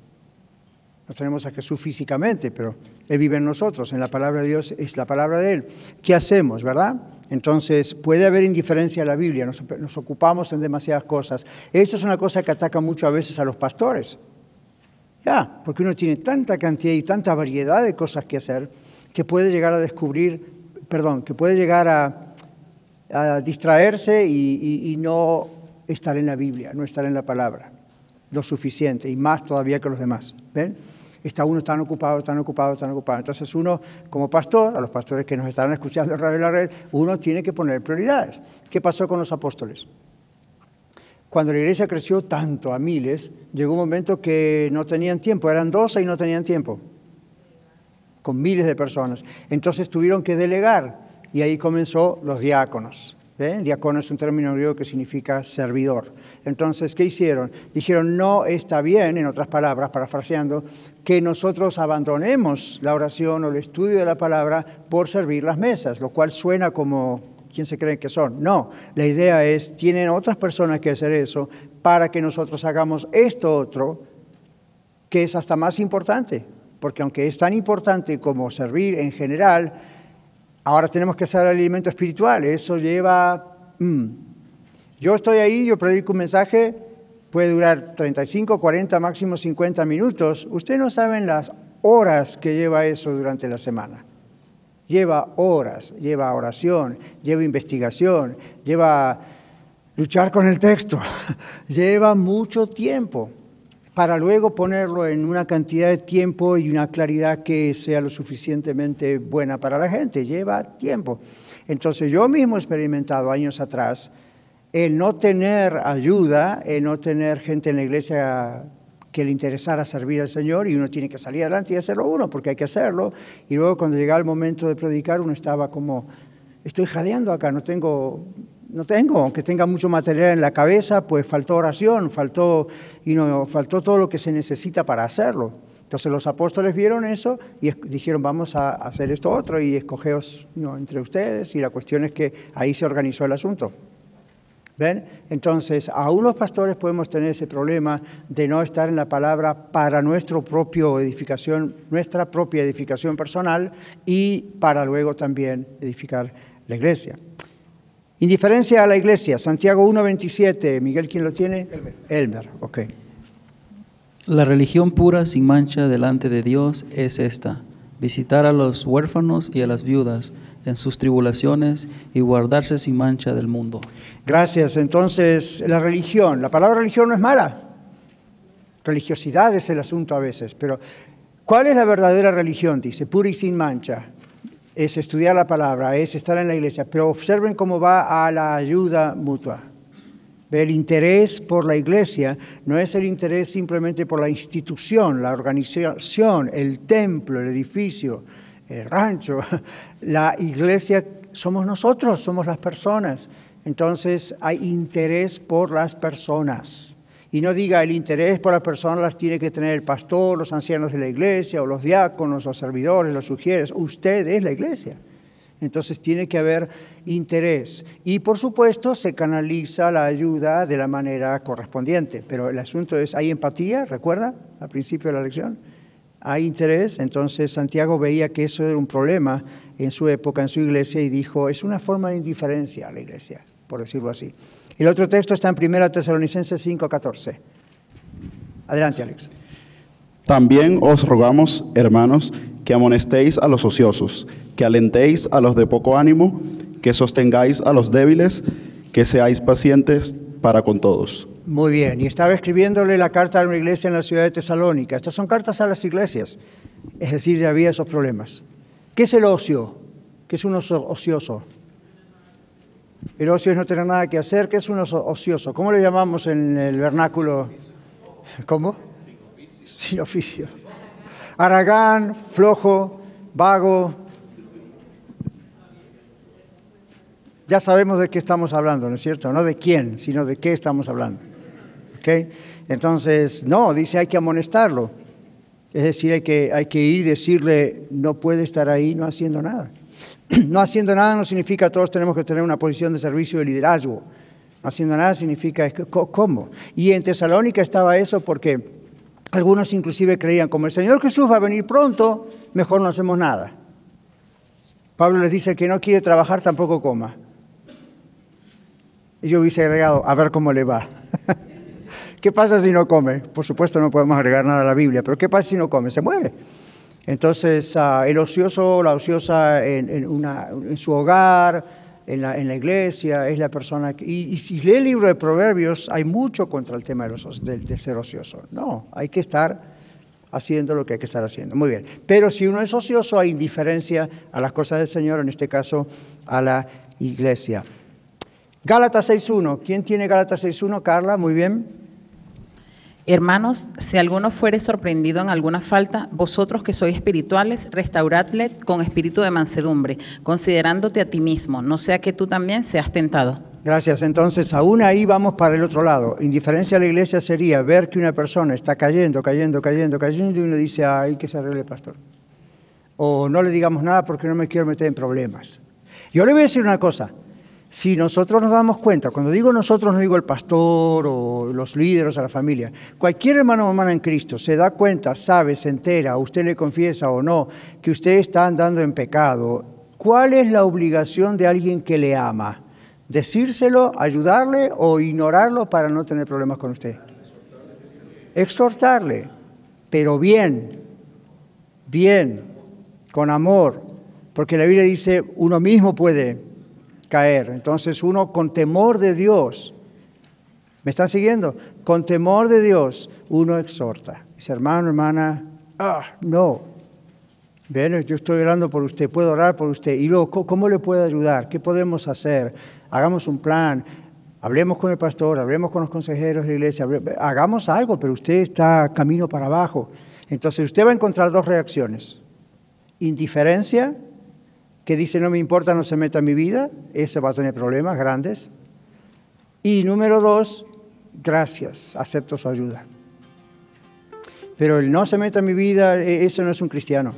No tenemos a Jesús físicamente, pero Él vive en nosotros. En la palabra de Dios es la palabra de Él. ¿Qué hacemos, verdad? Entonces, puede haber indiferencia a la Biblia, nos, ocupamos en demasiadas cosas. Eso es una cosa que ataca mucho a veces a los pastores. Ya, porque uno tiene tanta cantidad y tanta variedad de cosas que hacer que puede llegar a descubrir, perdón, que puede llegar a, distraerse y, no estar en la Biblia, no estar en la palabra lo suficiente y más todavía que los demás. ¿Ven? Está uno tan ocupado, tan ocupado, tan ocupado. Entonces uno, como pastor, a los pastores que nos estarán escuchando en La Red, uno tiene que poner prioridades. ¿Qué pasó con los apóstoles? Cuando la iglesia creció tanto, a miles, llegó un momento que no tenían tiempo, eran doce y no tenían tiempo, con miles de personas. Entonces tuvieron que delegar y ahí comenzó los diáconos. Diácono es un término griego que significa servidor. Entonces, ¿qué hicieron? Dijeron, no está bien, en otras palabras, parafraseando, que nosotros abandonemos la oración o el estudio de la palabra por servir las mesas, lo cual suena como, ¿quién se creen que son? No, la idea es, tienen otras personas que hacer eso para que nosotros hagamos esto otro, que es hasta más importante, porque aunque es tan importante como servir en general, Ahora tenemos que hacer el alimento espiritual, eso lleva... Mm. Yo estoy ahí, yo predico un mensaje, puede durar 35, 40, máximo 50 minutos. Ustedes no saben las horas que lleva eso durante la semana. Lleva horas, lleva oración, lleva investigación, lleva luchar con el texto, <laughs> lleva mucho tiempo para luego ponerlo en una cantidad de tiempo y una claridad que sea lo suficientemente buena para la gente. Lleva tiempo. Entonces yo mismo he experimentado años atrás el no tener ayuda, el no tener gente en la iglesia que le interesara servir al Señor y uno tiene que salir adelante y hacerlo uno porque hay que hacerlo. Y luego cuando llegaba el momento de predicar uno estaba como, estoy jadeando acá, no tengo no tengo, aunque tenga mucho material en la cabeza, pues faltó oración, faltó, y no, faltó todo lo que se necesita para hacerlo. Entonces los apóstoles vieron eso y dijeron, vamos a hacer esto otro y escogeos entre ustedes y la cuestión es que ahí se organizó el asunto. ¿Ven? Entonces, aún los pastores podemos tener ese problema de no estar en la palabra para nuestra propia edificación, nuestra propia edificación personal y para luego también edificar la iglesia. Indiferencia a la iglesia, Santiago 1.27. Miguel, ¿quién lo tiene? Elmer. Elmer, ok. La religión pura sin mancha delante de Dios es esta, visitar a los huérfanos y a las viudas en sus tribulaciones y guardarse sin mancha del mundo. Gracias. Entonces, la religión, la palabra religión no es mala. Religiosidad es el asunto a veces, pero ¿cuál es la verdadera religión? Dice, pura y sin mancha es estudiar la palabra, es estar en la iglesia, pero observen cómo va a la ayuda mutua. El interés por la iglesia no es el interés simplemente por la institución, la organización, el templo, el edificio, el rancho. <laughs> La iglesia somos nosotros, somos las personas. Entonces hay interés por las personas. Y no diga el interés por las personas las tiene que tener el pastor, los ancianos de la iglesia, o los diáconos, los servidores, los sugieres. Usted es la iglesia. Entonces tiene que haber interés. Y por supuesto se canaliza la ayuda de la manera correspondiente. Pero el asunto es, ¿hay empatía? ¿Recuerda al principio de la lección? Hay interés. Entonces Santiago veía que eso era un problema en su época, en su iglesia, y dijo, es una forma de indiferencia a la iglesia, por decirlo así. El otro texto está en 1 Tesalonicenses 5:14. Adelante, Alex. También os rogamos, hermanos, que amonestéis a los ociosos, que alentéis a los de poco ánimo, que sostengáis a los débiles, que seáis pacientes para con todos. Muy bien, y estaba escribiéndole la carta a una iglesia en la ciudad de Tesalónica. Estas son cartas a las iglesias, es decir, ya había esos problemas. ¿Qué es el ocio? ¿Qué es un ocioso? El ocio es no tener nada que hacer, que es un ocioso. ¿Cómo le llamamos en el vernáculo? ¿Cómo? Sin oficio. Sin oficio. Aragán, flojo, vago. Ya sabemos de qué estamos hablando, ¿no es cierto? No de quién, sino de qué estamos hablando. Entonces, no, dice hay que amonestarlo. Es decir, hay que, hay que ir y decirle, no puede estar ahí no haciendo nada. <clears throat> No haciendo nada no significa todos tenemos que tener una posición de servicio y liderazgo. No haciendo nada significa cómo. Y en Tesalónica estaba eso porque algunos inclusive creían, como el Señor Jesús va a venir pronto, mejor no hacemos nada. Pablo les dice que no quiere trabajar, tampoco coma. Y yo hubiese agregado, a ver cómo le va. <laughs> ¿Qué pasa si no come? Por supuesto no podemos agregar nada a la Biblia, pero ¿qué pasa si no come? Se muere. Entonces, ah, el ocioso, la ociosa en, una, en su hogar, en la, en la, iglesia, es la persona que... Y, si lee el libro de Proverbios, hay mucho contra el tema de, de ser ocioso. No, hay que estar haciendo lo que hay que estar haciendo. Muy bien. Pero si uno es ocioso, hay indiferencia a las cosas del Señor, en este caso a la iglesia. Gálatas 6.1. ¿Quién tiene Gálatas 6.1? Carla, muy bien. Hermanos, si alguno fuere sorprendido en alguna falta, vosotros que sois espirituales, restauradle con espíritu de mansedumbre, considerándote a ti mismo, no sea que tú también seas tentado. Gracias. Entonces, aún ahí vamos para el otro lado. Indiferencia a la iglesia sería ver que una persona está cayendo, cayendo, cayendo, cayendo y uno dice, ay, que se arregle, pastor. O no le digamos nada porque no me quiero meter en problemas. Yo le voy a decir una cosa. Si nosotros nos damos cuenta, cuando digo nosotros no digo el pastor o los líderes a la familia, cualquier hermano o hermana en Cristo se da cuenta, sabe, se entera, usted le confiesa o no, que usted está andando en pecado, ¿cuál es la obligación de alguien que le ama? ¿Decírselo, ayudarle o ignorarlo para no tener problemas con usted? Exhortarle, pero bien, bien, con amor, porque la Biblia dice, uno mismo puede caer. Entonces uno con temor de Dios, ¿me están siguiendo? Con temor de Dios uno exhorta. Dice, hermano, hermana, ah, no. Ven, yo estoy orando por usted, puedo orar por usted. Y luego, ¿cómo le puedo ayudar? ¿Qué podemos hacer? Hagamos un plan, hablemos con el pastor, hablemos con los consejeros de la iglesia, hagamos algo, pero usted está camino para abajo. Entonces usted va a encontrar dos reacciones. Indiferencia que dice no me importa, no se meta en mi vida, ese va a tener problemas grandes. Y número dos, gracias, acepto su ayuda. Pero el no se meta en mi vida, e, eso no es un cristiano.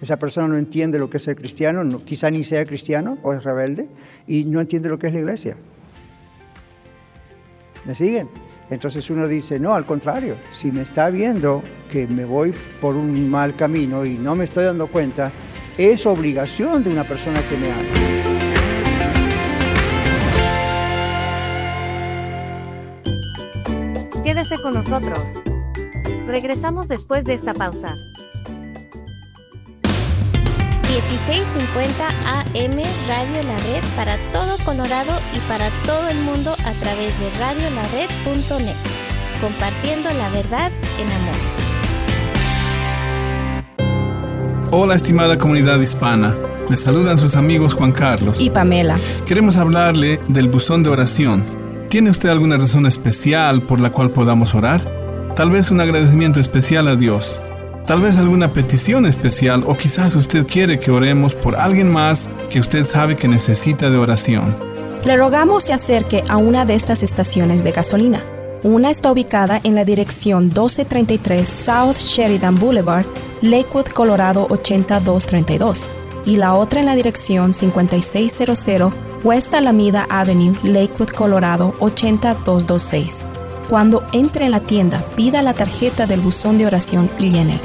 Esa persona no entiende lo que es ser cristiano, quizá ni sea cristiano o es rebelde y no entiende lo que es la iglesia. ¿Me siguen? Entonces uno dice, no, al contrario, si me está viendo que me voy por un mal camino y no me estoy dando cuenta, es obligación de una persona que me ama. Quédese con nosotros. Regresamos después de esta pausa. 1650 AM Radio La Red para todo Colorado y para todo el mundo a través de radiolared.net, compartiendo la verdad en amor. Hola estimada comunidad hispana, les saludan sus amigos Juan Carlos y Pamela. Queremos hablarle del buzón de oración. ¿Tiene usted alguna razón especial por la cual podamos orar? Tal vez un agradecimiento especial a Dios. Tal vez alguna petición especial o quizás usted quiere que oremos por alguien más que usted sabe que necesita de oración. Le rogamos se acerque a una de estas estaciones de gasolina. Una está ubicada en la dirección 1233 South Sheridan Boulevard Lakewood, Colorado 8232 y la otra en la dirección 5600 West Alameda Avenue, Lakewood, Colorado 80226. Cuando entre en la tienda, pida la tarjeta del buzón de oración y llene.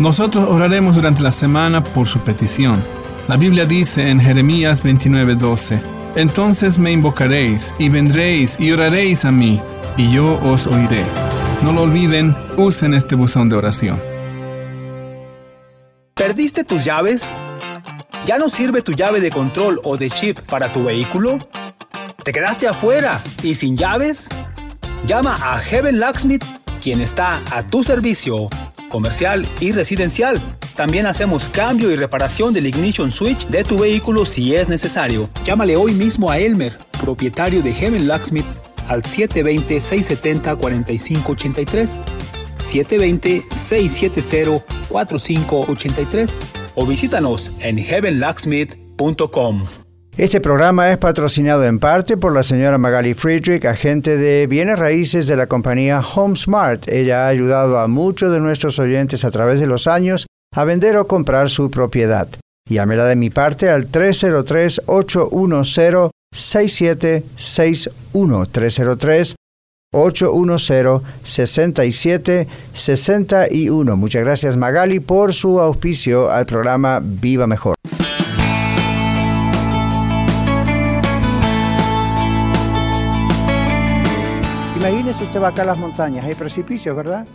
Nosotros oraremos durante la semana por su petición. La Biblia dice en Jeremías 29:12, Entonces me invocaréis y vendréis y oraréis a mí, y yo os oiré. No lo olviden, usen este buzón de oración. ¿Perdiste tus llaves? ¿Ya no sirve tu llave de control o de chip para tu vehículo? ¿Te quedaste afuera y sin llaves? Llama a Heaven Locksmith, quien está a tu servicio, comercial y residencial. También hacemos cambio y reparación del ignition switch de tu vehículo si es necesario. Llámale hoy mismo a Elmer, propietario de Heaven Locksmith, al 720-670-4583 720-670-4583 o visítanos en heavenlocksmith.com. Este programa es patrocinado en parte por la señora Magali Friedrich, agente de bienes raíces de la compañía HomeSmart. Ella ha ayudado a muchos de nuestros oyentes a través de los años a vender o comprar su propiedad. Llámela de mi parte al 303-810-6761. 303 810-6761. Muchas gracias Magali por su auspicio al programa Viva Mejor. Imagínese usted va acá a las montañas, hay precipicios, ¿verdad?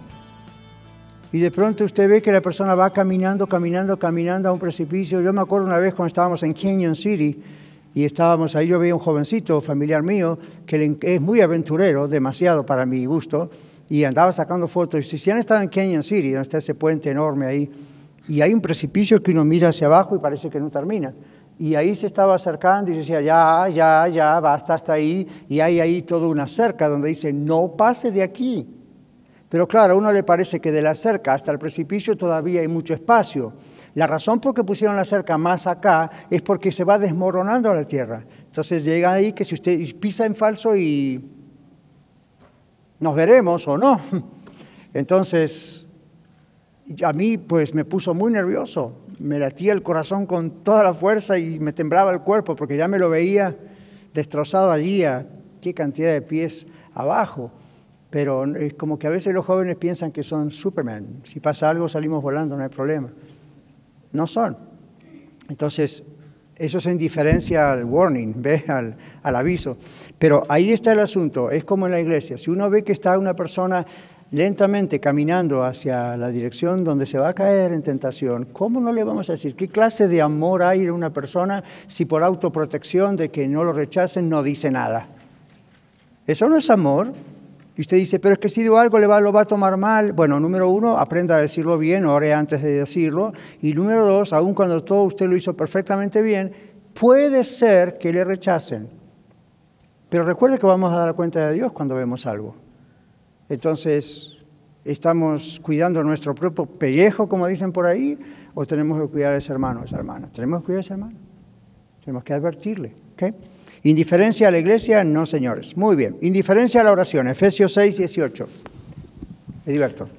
Y de pronto usted ve que la persona va caminando, caminando, caminando a un precipicio. Yo me acuerdo una vez cuando estábamos en Canyon City, y estábamos ahí, yo veía un jovencito familiar mío que es muy aventurero, demasiado para mi gusto, y andaba sacando fotos. Y si han estado en Canyon City, donde está ese puente enorme ahí, y hay un precipicio que uno mira hacia abajo y parece que no termina. Y ahí se estaba acercando y decía, ya, ya, ya, basta hasta ahí. Y hay ahí toda una cerca donde dice, no pase de aquí. Pero claro, a uno le parece que de la cerca hasta el precipicio todavía hay mucho espacio. La razón por que pusieron la cerca más acá es porque se va desmoronando la tierra. Entonces llega ahí que si usted pisa en falso y nos veremos o no. <laughs> Entonces, a mí pues me puso muy nervioso. Me latía el corazón con toda la fuerza y me temblaba el cuerpo porque ya me lo veía destrozado allí a qué cantidad de pies abajo pero es como que a veces los jóvenes piensan que son Superman. Si pasa algo salimos volando, no hay problema. No son. Entonces, eso es indiferencia al warning, <laughs> ¿ve? Al, al, aviso. Pero ahí está el asunto, es como en la iglesia. Si uno ve que está una persona lentamente caminando hacia la dirección donde se va a caer en tentación, ¿cómo no le vamos a decir? ¿Qué clase de amor hay en una persona si por autoprotección de que no lo rechacen no dice nada? Eso no es amor, y usted dice, pero es que si digo algo le va, lo va a tomar mal. Bueno, número uno, aprenda a decirlo bien, ore antes de decirlo. Y número dos, aun cuando todo usted lo hizo perfectamente bien, puede ser que le rechacen. Pero recuerde que vamos a dar cuenta de Dios cuando vemos algo. Entonces, ¿estamos cuidando nuestro propio pellejo, como dicen por ahí, o tenemos que cuidar a ese hermano, a esa hermana? Tenemos que cuidar a ese hermano. Tenemos que advertirle. ¿okay? Indiferencia a la iglesia, no, señores. Muy bien. Indiferencia a la oración, Efesios 6, 18. Ediberto.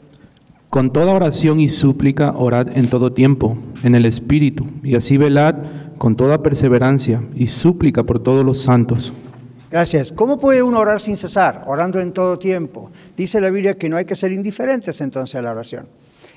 Con toda oración y súplica orad en todo tiempo, en el Espíritu, y así velad con toda perseverancia y súplica por todos los santos. Gracias. ¿Cómo puede uno orar sin cesar? Orando en todo tiempo. Dice la Biblia que no hay que ser indiferentes entonces a la oración.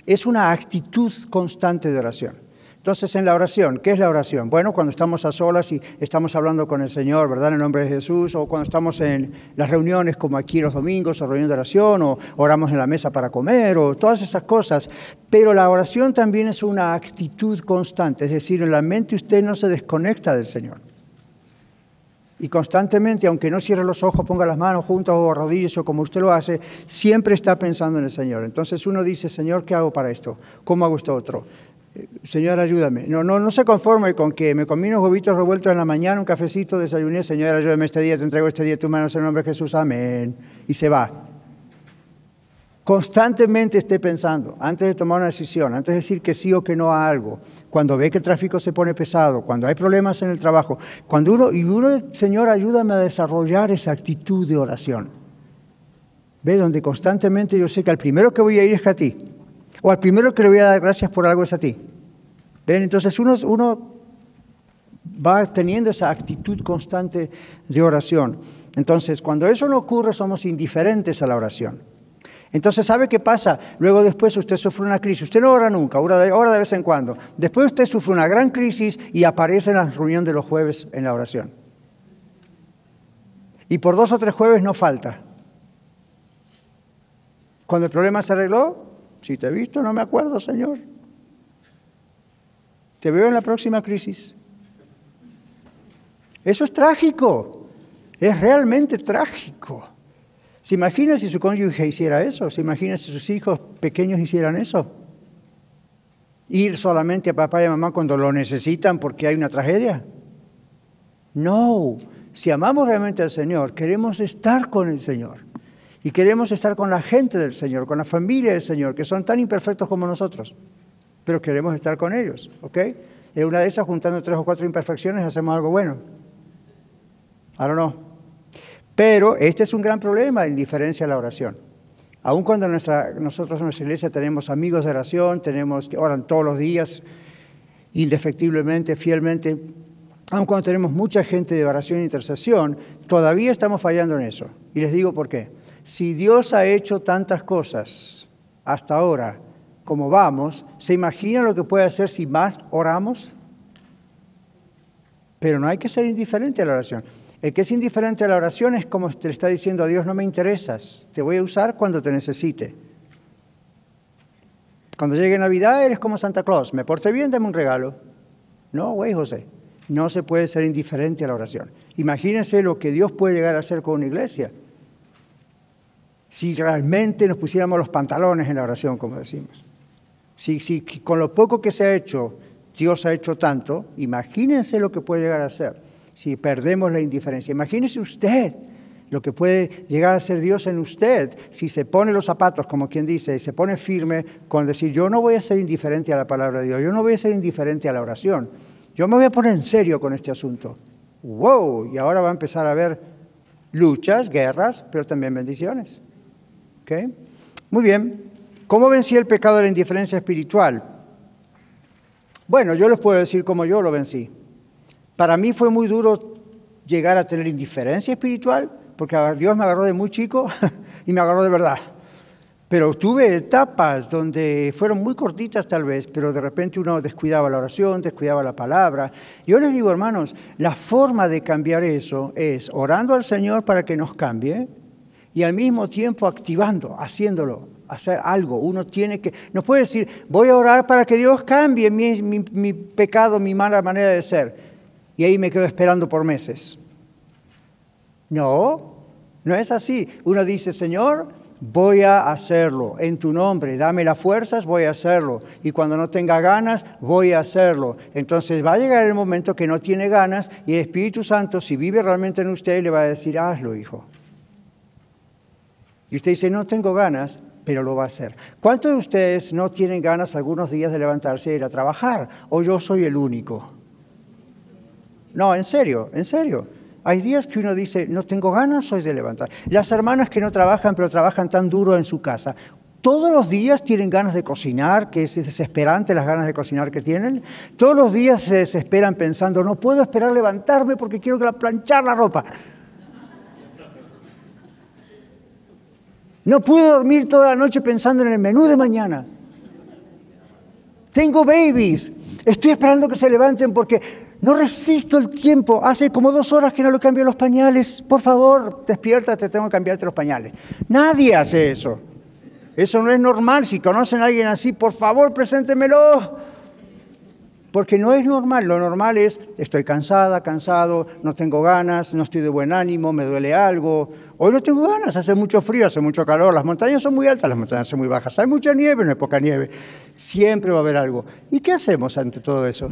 Es una actitud constante de oración. Entonces, en la oración, ¿qué es la oración? Bueno, cuando estamos a solas y estamos hablando con el Señor, ¿verdad? En el nombre de Jesús, o cuando estamos en las reuniones como aquí los domingos, o reunión de oración, o oramos en la mesa para comer, o todas esas cosas. Pero la oración también es una actitud constante, es decir, en la mente usted no se desconecta del Señor. Y constantemente, aunque no cierre los ojos, ponga las manos juntas o rodillas o como usted lo hace, siempre está pensando en el Señor. Entonces uno dice, Señor, ¿qué hago para esto? ¿Cómo hago esto otro? Señor, ayúdame. No, no, no se conforme con que me comí unos huevitos revueltos en la mañana, un cafecito, desayuné. Señor, ayúdame este día, te entrego este día tu manos en nombre de Jesús. Amén. Y se va. Constantemente esté pensando, antes de tomar una decisión, antes de decir que sí o que no a algo, cuando ve que el tráfico se pone pesado, cuando hay problemas en el trabajo, cuando uno, y uno, Señor, ayúdame a desarrollar esa actitud de oración. Ve, donde constantemente yo sé que al primero que voy a ir es a ti o al primero que le voy a dar gracias por algo es a ti. ¿Ven? Entonces uno, va teniendo esa actitud constante de oración. Entonces, cuando eso no ocurre, somos indiferentes a la oración. Entonces, ¿sabe qué pasa? Luego después usted sufre una crisis. Usted no ora nunca, ora de, ora de vez en cuando. Después usted sufre una gran crisis y aparece en la reunión de los jueves en la oración. Y por dos o tres jueves no falta. Cuando el problema se arregló, si te he visto, no me acuerdo, Señor. Te veo en la próxima crisis. Eso es trágico. Es realmente trágico. ¿Se imagina si su cónyuge hiciera eso? ¿Se imagina si sus hijos pequeños hicieran eso? Ir solamente a papá y a mamá cuando lo necesitan porque hay una tragedia. No, si amamos realmente al Señor, queremos estar con el Señor. Y queremos estar con la gente del Señor, con la familia del Señor, que son tan imperfectos como nosotros, pero queremos estar con ellos, ¿ok? En una de esas, juntando tres o cuatro imperfecciones, hacemos algo bueno. Ahora no. Pero este es un gran problema en diferencia a la oración. Aun cuando nuestra, nosotros en nuestra iglesia tenemos amigos de oración, tenemos que oran todos los días, indefectiblemente, fielmente, aun cuando tenemos mucha gente de oración e intercesión, todavía estamos fallando en eso. Y les digo por qué. Si Dios ha hecho tantas cosas hasta ahora como vamos, ¿se imagina lo que puede hacer si más oramos? Pero no hay que ser indiferente a la oración. El que es indiferente a la oración es como te está diciendo a Dios, no me interesas, te voy a usar cuando te necesite. Cuando llegue Navidad eres como Santa Claus, me porte bien, dame un regalo. No, güey, José, no se puede ser indiferente a la oración. Imagínense lo que Dios puede llegar a hacer con una iglesia. Si realmente nos pusiéramos los pantalones en la oración, como decimos. Si, si con lo poco que se ha hecho, Dios ha hecho tanto, imagínense lo que puede llegar a ser si perdemos la indiferencia. Imagínese usted lo que puede llegar a ser Dios en usted si se pone los zapatos, como quien dice, y se pone firme con decir, yo no voy a ser indiferente a la palabra de Dios, yo no voy a ser indiferente a la oración, yo me voy a poner en serio con este asunto. ¡Wow! Y ahora va a empezar a haber luchas, guerras, pero también bendiciones. Muy bien. ¿Cómo vencí el pecado de la indiferencia espiritual? Bueno, yo les puedo decir cómo yo lo vencí. Para mí fue muy duro llegar a tener indiferencia espiritual, porque Dios me agarró de muy chico <laughs> y me agarró de verdad. Pero tuve etapas donde fueron muy cortitas tal vez, pero de repente uno descuidaba la oración, descuidaba la palabra. Yo les digo, hermanos, la forma de cambiar eso es orando al Señor para que nos cambie y al mismo tiempo activando, haciéndolo, hacer algo. Uno tiene que, no puede decir, voy a orar para que Dios cambie mi, mi pecado, mi mala manera de ser. Y ahí me quedo esperando por meses. No, no es así. Uno dice, Señor, voy a hacerlo en tu nombre, dame las fuerzas, voy a hacerlo. Y cuando no tenga ganas, voy a hacerlo. Entonces va a llegar el momento que no tiene ganas y el Espíritu Santo, si vive realmente en usted, le va a decir, hazlo, hijo. Y usted dice, no tengo ganas, pero lo va a hacer. ¿Cuántos de ustedes no tienen ganas algunos días de levantarse e ir a trabajar? ¿O yo soy el único? No, en serio, en serio. Hay días que uno dice, no tengo ganas soy de levantar. Las hermanas que no trabajan, pero trabajan tan duro en su casa, todos los días tienen ganas de cocinar, que es desesperante las ganas de cocinar que tienen. Todos los días se desesperan pensando, no puedo esperar levantarme porque quiero planchar la ropa. No puedo dormir toda la noche pensando en el menú de mañana. Tengo babies. Estoy esperando que se levanten porque no resisto el tiempo. Hace como dos horas que no le cambio los pañales. Por favor, despiértate, tengo que cambiarte los pañales. Nadie hace eso. Eso no es normal. Si conocen a alguien así, por favor, preséntemelo. Porque no es normal. Lo normal es, estoy cansada, cansado, no tengo ganas, no estoy de buen ánimo, me duele algo. Hoy no tengo ganas, hace mucho frío, hace mucho calor, las montañas son muy altas, las montañas son muy bajas. Hay mucha nieve, no hay poca nieve. Siempre va a haber algo. ¿Y qué hacemos ante todo eso?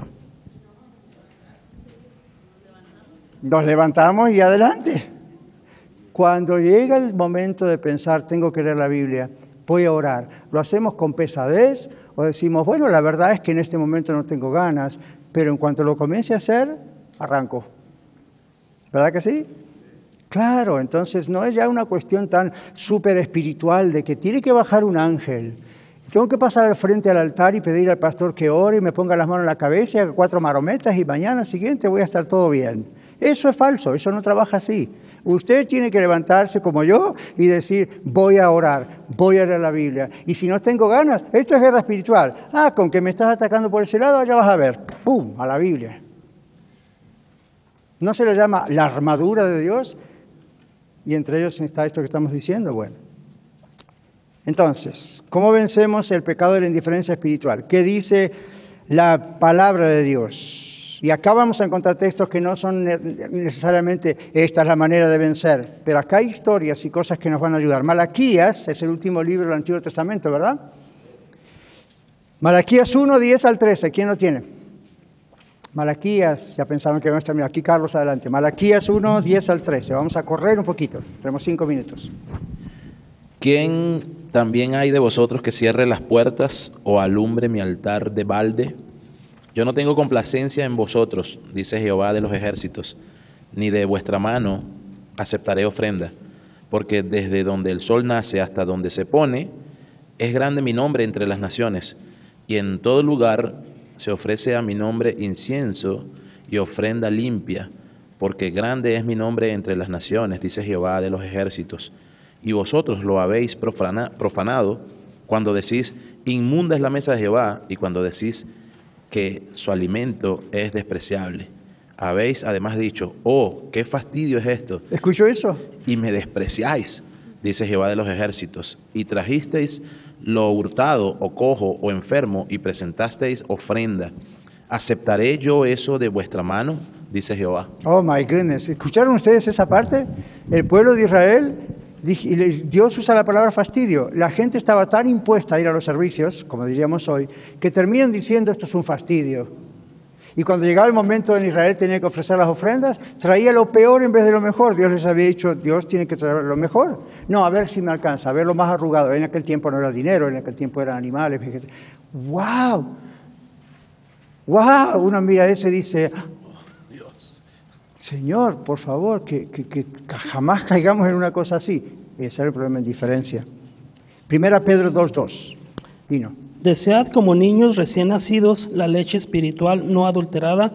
Nos levantamos y adelante. Cuando llega el momento de pensar, tengo que leer la Biblia, voy a orar, ¿lo hacemos con pesadez o decimos, bueno, la verdad es que en este momento no tengo ganas, pero en cuanto lo comience a hacer, arranco? ¿Verdad que sí? Claro, entonces no es ya una cuestión tan súper espiritual de que tiene que bajar un ángel. Tengo que pasar al frente al altar y pedir al pastor que ore y me ponga las manos en la cabeza y cuatro marometas y mañana siguiente voy a estar todo bien. Eso es falso, eso no trabaja así. Usted tiene que levantarse como yo y decir, voy a orar, voy a leer la Biblia. Y si no tengo ganas, esto es guerra espiritual. Ah, con que me estás atacando por ese lado, ya vas a ver. ¡Pum! A la Biblia. ¿No se le llama la armadura de Dios? Y entre ellos está esto que estamos diciendo. Bueno. Entonces, ¿cómo vencemos el pecado de la indiferencia espiritual? ¿Qué dice la palabra de Dios? Y acá vamos a encontrar textos que no son necesariamente esta es la manera de vencer, pero acá hay historias y cosas que nos van a ayudar. Malaquías es el último libro del Antiguo Testamento, ¿verdad? Malaquías 1, 10 al 13, ¿quién lo tiene? Malaquías, ya pensaron que vamos a terminar. Aquí Carlos, adelante. Malaquías 1, 10 al 13. Vamos a correr un poquito. Tenemos cinco minutos. ¿Quién también hay de vosotros que cierre las puertas o alumbre mi altar de balde? Yo no tengo complacencia en vosotros, dice Jehová de los ejércitos, ni de vuestra mano aceptaré ofrenda, porque desde donde el sol nace hasta donde se pone, es grande mi nombre entre las naciones, y en todo lugar se ofrece a mi nombre incienso y ofrenda limpia, porque grande es mi nombre entre las naciones, dice Jehová de los ejércitos. Y vosotros lo habéis profanado cuando decís, inmunda es la mesa de Jehová, y cuando decís, que su alimento es despreciable. Habéis además dicho, oh, qué fastidio es esto. ¿Escuchó eso? Y me despreciáis, dice Jehová de los ejércitos, y trajisteis lo hurtado o cojo o enfermo y presentasteis ofrenda. ¿Aceptaré yo eso de vuestra mano? Dice Jehová. Oh, my goodness. ¿Escucharon ustedes esa parte? El pueblo de Israel, Dios usa la palabra fastidio. La gente estaba tan impuesta a ir a los servicios, como diríamos hoy, que terminan diciendo esto es un fastidio. Y cuando llegaba el momento en Israel tenía que ofrecer las ofrendas, traía lo peor en vez de lo mejor. Dios les había dicho, Dios tiene que traer lo mejor. No, a ver si me alcanza, a ver lo más arrugado. En aquel tiempo no era dinero, en aquel tiempo eran animales. ¡Wow! ¡Wow! Uno mira eso y dice, Señor, por favor, que, que- que jamás caigamos en una cosa así. Ese era el problema en diferencia. Primera Pedro 2.2. Dino. Desead como niños recién nacidos la leche espiritual no adulterada,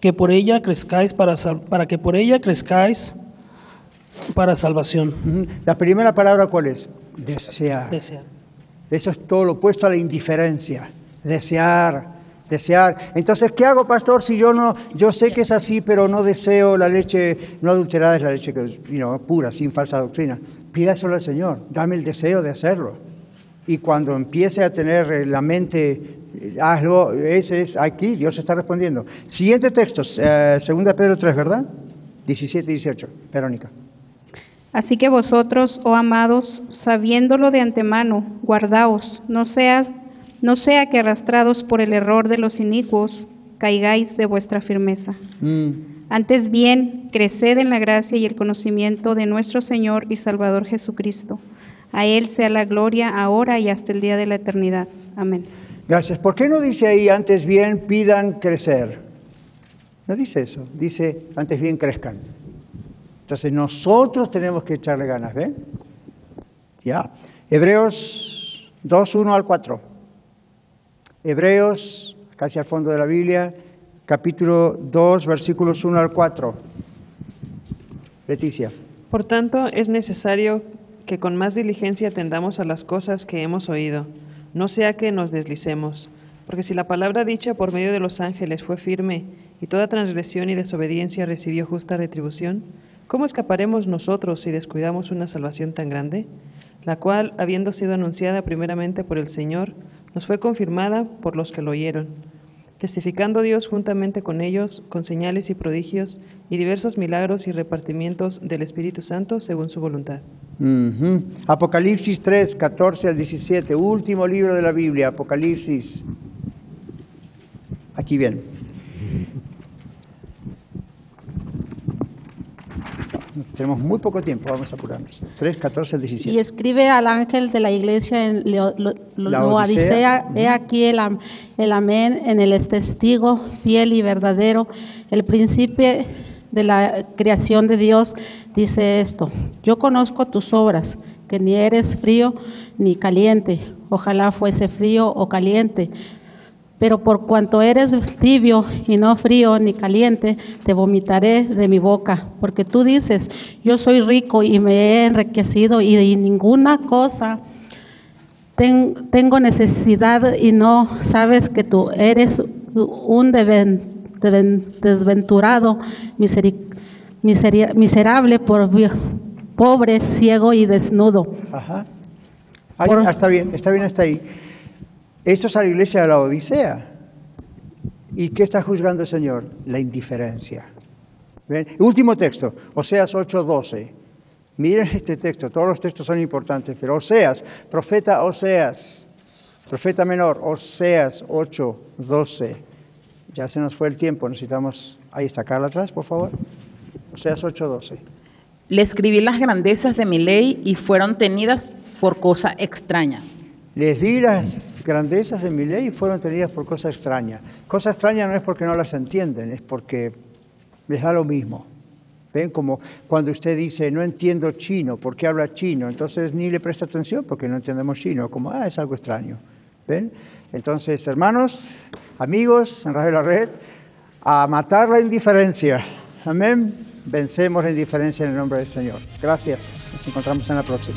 que por ella crezcáis para, para que por ella crezcáis para salvación. La primera palabra, ¿cuál es? Desear. Desear. Eso es todo lo opuesto a la indiferencia. Desear, desear. Entonces, ¿qué hago, pastor, si yo no, yo sé que es así, pero no deseo la leche no adulterada, es la leche que, you know, pura, sin falsa doctrina? Pídaselo al Señor, dame el deseo de hacerlo. Y cuando empiece a tener eh, la mente, eh, hazlo, ese es aquí, Dios está respondiendo. Siguiente texto, eh, 2 Pedro 3, ¿verdad? 17 y 18. Verónica. Así que vosotros, oh amados, sabiéndolo de antemano, guardaos, no sea, no sea que arrastrados por el error de los inicuos, caigáis de vuestra firmeza. Antes bien, creced en la gracia y el conocimiento de nuestro Señor y Salvador Jesucristo. A Él sea la gloria ahora y hasta el día de la eternidad. Amén. Gracias. ¿Por qué no dice ahí antes bien pidan crecer? No dice eso. Dice antes bien crezcan. Entonces nosotros tenemos que echarle ganas, ¿ven? Ya. Hebreos 2, 1 al 4. Hebreos, casi al fondo de la Biblia, capítulo 2, versículos 1 al 4. Leticia. Por tanto, es necesario que con más diligencia atendamos a las cosas que hemos oído, no sea que nos deslicemos, porque si la palabra dicha por medio de los ángeles fue firme y toda transgresión y desobediencia recibió justa retribución, ¿cómo escaparemos nosotros si descuidamos una salvación tan grande? La cual, habiendo sido anunciada primeramente por el Señor, nos fue confirmada por los que lo oyeron testificando Dios juntamente con ellos con señales y prodigios y diversos milagros y repartimientos del Espíritu Santo según su voluntad. Ujú. Apocalipsis 3, 14 al 17, último libro de la Biblia, Apocalipsis. Aquí bien. Tenemos muy poco tiempo, vamos a apurarnos. 3, 14 al 17. Y escribe al ángel de la iglesia en Lo- Lo- La Laodicea, Odisea. he aquí el, el amén en el testigo fiel y verdadero, el príncipe de la creación de Dios, dice esto, yo conozco tus obras, que ni eres frío ni caliente, ojalá fuese frío o caliente, pero por cuanto eres tibio y no frío ni caliente, te vomitaré de mi boca, porque tú dices, yo soy rico y me he enriquecido y de ninguna cosa ten- tengo necesidad y no sabes que tú eres un desventurado, miseri- miseri- miserable, por, pobre, ciego y desnudo. Ajá. Ahí, ah, está bien, está bien hasta ahí. Esto es a la iglesia de la Odisea. ¿Y qué está juzgando el Señor? La indiferencia. ¿Ven? Último texto, Oseas 8:12. Miren este texto, todos los textos son importantes, pero Oseas, profeta Oseas, profeta menor, Oseas 8:12. Ya se nos fue el tiempo, necesitamos, ahí está, Carla atrás, por favor. Oseas 8:12. Le escribí las grandezas de mi ley y fueron tenidas por cosa extraña. Les di las grandezas de mi ley fueron tenidas por cosa extraña. Cosa extraña no es porque no las entienden, es porque les da lo mismo. ¿Ven? Como cuando usted dice, no entiendo chino, ¿por qué habla chino? Entonces ni le presta atención porque no entendemos chino, como, ah, es algo extraño. ¿Ven? Entonces, hermanos, amigos, en Radio La Red, a matar la indiferencia. Amén. Vencemos la indiferencia en el nombre del Señor. Gracias. Nos encontramos en la próxima.